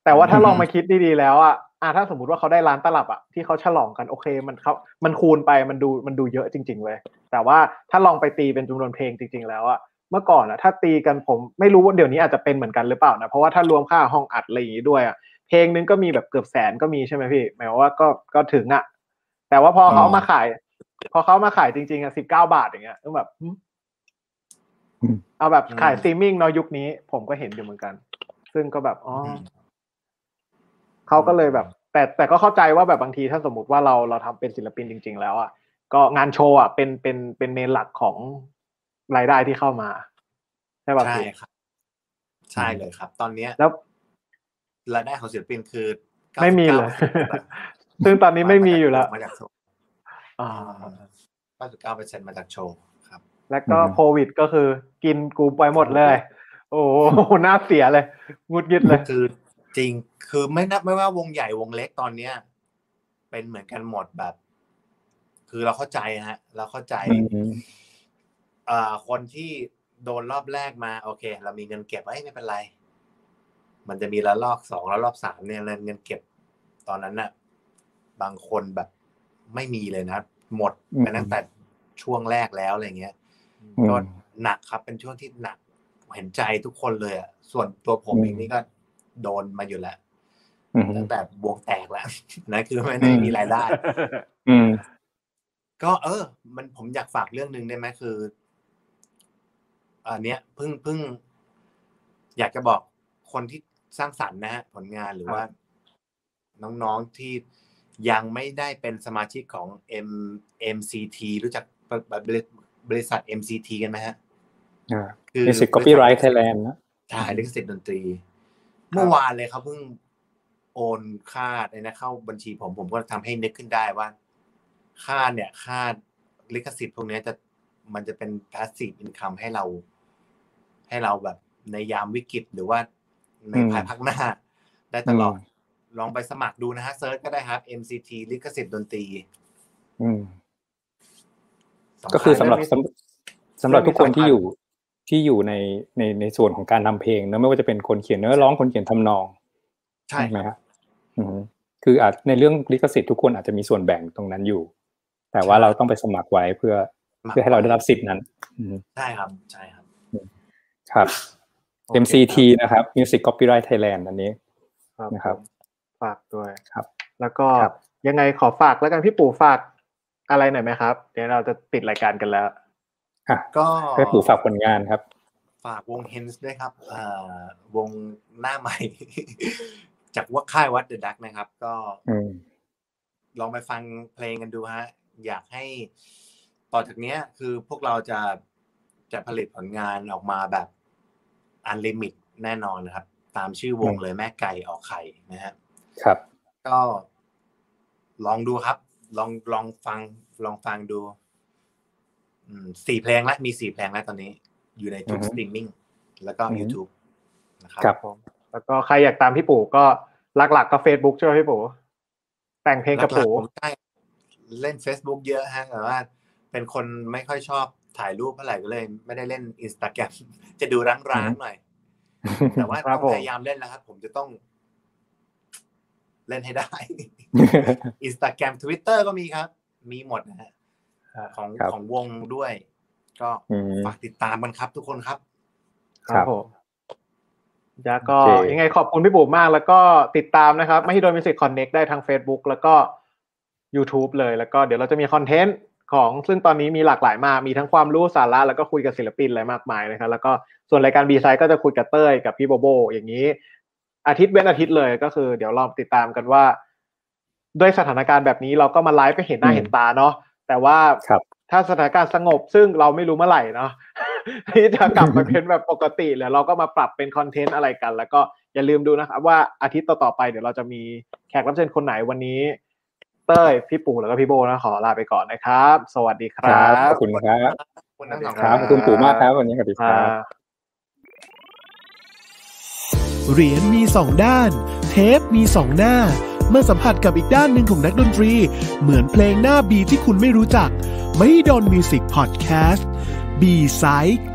แต่ว่าถ้าลองมาคิดดีๆแล้วอะอะถ้าสมมติว่าเขาได้ร้านตลับอะที่เขาฉลองกันโอเคมันเขามันคูณไปมันดูมันดูเยอะจริง ๆ เลย แต่ว่าถ้าลองไปตีเป็นจำนวนเพลงจริง ๆ แล้วอะ เมื่อก่อนอะถ้าตีกันผมไม่รู้ว่าเดี๋ยวนี้อาจจะเป็นเหมือนกันหรือเปล่านะเพราะว่าถ้ารวมค่าห้องอัดอะไรอย่างงี้ด้วยอะเพลงนึงก็มีแบบเกือบแสนก็มีใช่ไหมพี่หมายความว่าก็ก็ถึงอะแต่ว่าพอเขาเอามาขาย พอเขามาขายจริงๆอะสิบเก้าบาทอย่างเงี้ยต้องแบบหึอืมเอาแบบขายอืมสตรีมมิ่งเนาะยุคนี้ ผมก็เห็นอยู่เหมือนกัน ซึ่งก็แบบอ๋ออมเขาก็เลยแบบ แต่แต่ก็เข้าใจว่าแบบบางทีถ้าสมมติว่าเราเราทำเป็นศิลปินจริง ๆ แล้วอะก็งานโชว์อะเป็นเป็นเป็น main หลักของ รายได้ที่เข้ามาใช่ป่ะใช่พี่ครับ ใช่เลยครับ ตอนเนี้ยแล้วรายได้ของศิลปินคือไม่มีเลย99%ซึ่งตอนนี้ไม่มีอยู่แล้วมาจากโชว์อ่า99%มาจากโชว์ครับ แล้วก็อืมโควิดก็คือกินกูไปหมดเลย โอ้โหน่าเสียเลยงุดยิดเลยคือจริงคือไม่นับไม่ว่าวงใหญ่วงเล็กตอนเนี้ย เป็นเหมือนกันหมดแบบ คือเราเข้าใจฮะ เราเข้าใจอืมเอ่อ คนที่โดนรอบแรกมาโอเค เรามีเงินเก็บไว้ยไม่เป็นไร มันจะมีละลอกสองละลอกสามเนี่ยเงินเก็บตอนนั้นน่ะ บางคนแบบไม่มีเลยนะ หมดไปตั้งแต่ช่วงแรกแล้วอะไรเงี้ยอืมก็หนักครับเป็นช่วงที่หนักเห็นใจทุกคนเลยอะส่วนตัวผมอืมเองนี่ก็โดนมาอยู่แล้วอืมตั้งแต่วงแตกแล้วนะคือไม่ได้มีรายได้อืมก็เออ มันผมอยากฝากเรื่องหนึ่งได้ไหมคือ อันเนี้ยเพิ่งเพิ่งอยากจะบอกคนที่สร้างสรรค์นะฮะผลงานหรือว่า น้องๆที่ยังไม่ได้เป็นสมาชิกของ M MCT รู้จักบริบริษัท MCT กันไหมฮะอ่าคือ Music Copyright Thailand นะใช่ลิขสิทธิ์ดนตรี เมื่อวานเลยเขาเพิ่งโอนค่าเนี่ยนะเข้าบัญชีผมผมก็ทำให้นึกขึ้นได้ว่า ค่าเนี่ยค่าลิขสิทธิ์พวกเนี้ยจะมันจะเป็น passive income ให้เรา ให้เราแบบในยามวิกฤตหรือว่าในอืมภายภาคหน้า ได้ตลอดลองไปสมัครดูนะฮะเซิร์ชก็ได้ครับ MCT ลิขสิทธิ์ดนตรีอืมสำญก็คือสำหรับเรื่องนี้สำสำหรับทุกคนเรื่องนี้ที่อยู่ที่อยู่ในในในส่วนของการทำเพลงเนอะไม่ว่าจะเป็นคนเขียนเนื้อร้องคนเขียนทำนอง ใช่ไหมครับครับอืมคืออาจในเรื่องลิขสิทธิ์ทุกคนอาจจะมีส่วนแบ่งตรงนั้นอยู่ แต่ว่าเราต้องไปสมัครไว้เพื่อ เพื่อให้เราได้รับสิทธิ์นั้นอืมใช่ครับใช่ครับ ครับโอเค MCT นะครับ Music Copyright Thailand อันนี้ครับนะครับ ฝากด้วยครับ แล้วก็ครับยังไงขอฝากแล้วกันพี่ปู่ฝากอะไรหน่อยไหมครับ เดี๋ยวเราจะปิดรายการกันแล้วอะก็ให้ปู่ฝากผลงานครับ ฝากวง HENS ด้วยครับเอ่อวงหน้าใหม่ จากว่าค่าย What The Duck นะครับ ก็อืมลองไปฟังเพลงกันดูฮะ อยากให้ต่อจากเนี้ยคือพวกเราจะจะผลิตผลงานออกมาแบบ unlimit แน่นอนนะครับ ตามชื่อวงอืมเลยแม่ไก่ออกไข่นะฮะครับ ก็ลองดูครับ ลองลองฟังลองฟังดูอืมสี่เพลงแล้วมีสี่เพลงแล้วตอนนี้ อยู่ในทุกอือฮึสตรีมมิ่งแล้วก็อือฮึ YouTube นะครับครับผมแล้วก็ใครอยากตามพี่ปู่ก็หลักๆก็ Facebook ใช่ไหมพี่ปู่แต่งเพลงกับหลัปู่ๆผมใช่เล่น Facebook เยอะฮะแต่ว่าเป็นคนไม่ค่อยชอบ ถ่ายรูปเท่าไหร่ก็เลย ไม่ได้เล่นอินสตาแกรมจะดูร้างๆหน่อย แต่ว่าครับต้องผมพยายามเล่นแล้วครับ ผมจะต้อง เล่นให้ได้อินสตาแกรมทวิตเตอร์ก็มีครับ มีหมดนะฮะของครับของวงด้วย ก็อืมฝากติดตามกันครับ ทุกคนครับ ครับผมยาก็โอเคยังไงขอบคุณพี่ปู่มากแล้วก็ติดตามนะครับไม่ให้โดนมิวสิกคอนเน็กได้ทาง Facebook แล้วก็ YouTube เลยแล้วก็เดี๋ยวเราจะมีคอนเทนต์ ของซึ่งตอนนี้มีหลากหลายมาก มีทั้งความรู้สาระแล้วก็คุยกับศิลปินอะไรมากมายนะครับ แล้วก็ส่วนรายการบีไซก็จะคุยกับเต้ยกับพี่โบโบ อย่างนี้ อาทิตย์เว้นอาทิตย์เลยก็คือ เดี๋ยวลองติดตามกันว่า ด้วยสถานการณ์แบบนี้เราก็มาไลฟ์ก็เห็นหน้าอืมเห็นตาเนาะแต่ว่าครับถ้าสถานการณ์สงบซึ่งเราไม่รู้เมื่อไหร่เนาะที่จะกลับมาเป็นแบบปกติแล้วเราก็มาปรับเป็นคอนเทนต์อะไรกัน แล้วก็อย่าลืมดูนะครับว่าอาทิตย์ต่อๆไปเดี๋ยวเราจะมีแขกรับเชิญคนไหนวันนี้ เต้ยพี่ปู่แล้วก็พี่โบนะขอลาไปก่อนนะครับ สวัสดีคครัรับบขอบคุณครับขอบคุณทั้งสองครับขอบคุณปู่มากครับวันนี้สวัสดีคอ่ารับเหรียญมีสองด้าน เทปมีสองหน้า เมื่อสัมผัสกับอีกด้านหนึ่งของนักดนตรี เหมือนเพลงหน้าบีที่คุณไม่รู้จัก ไม่ดนมิวสิกพอดแคสต์บีไซด์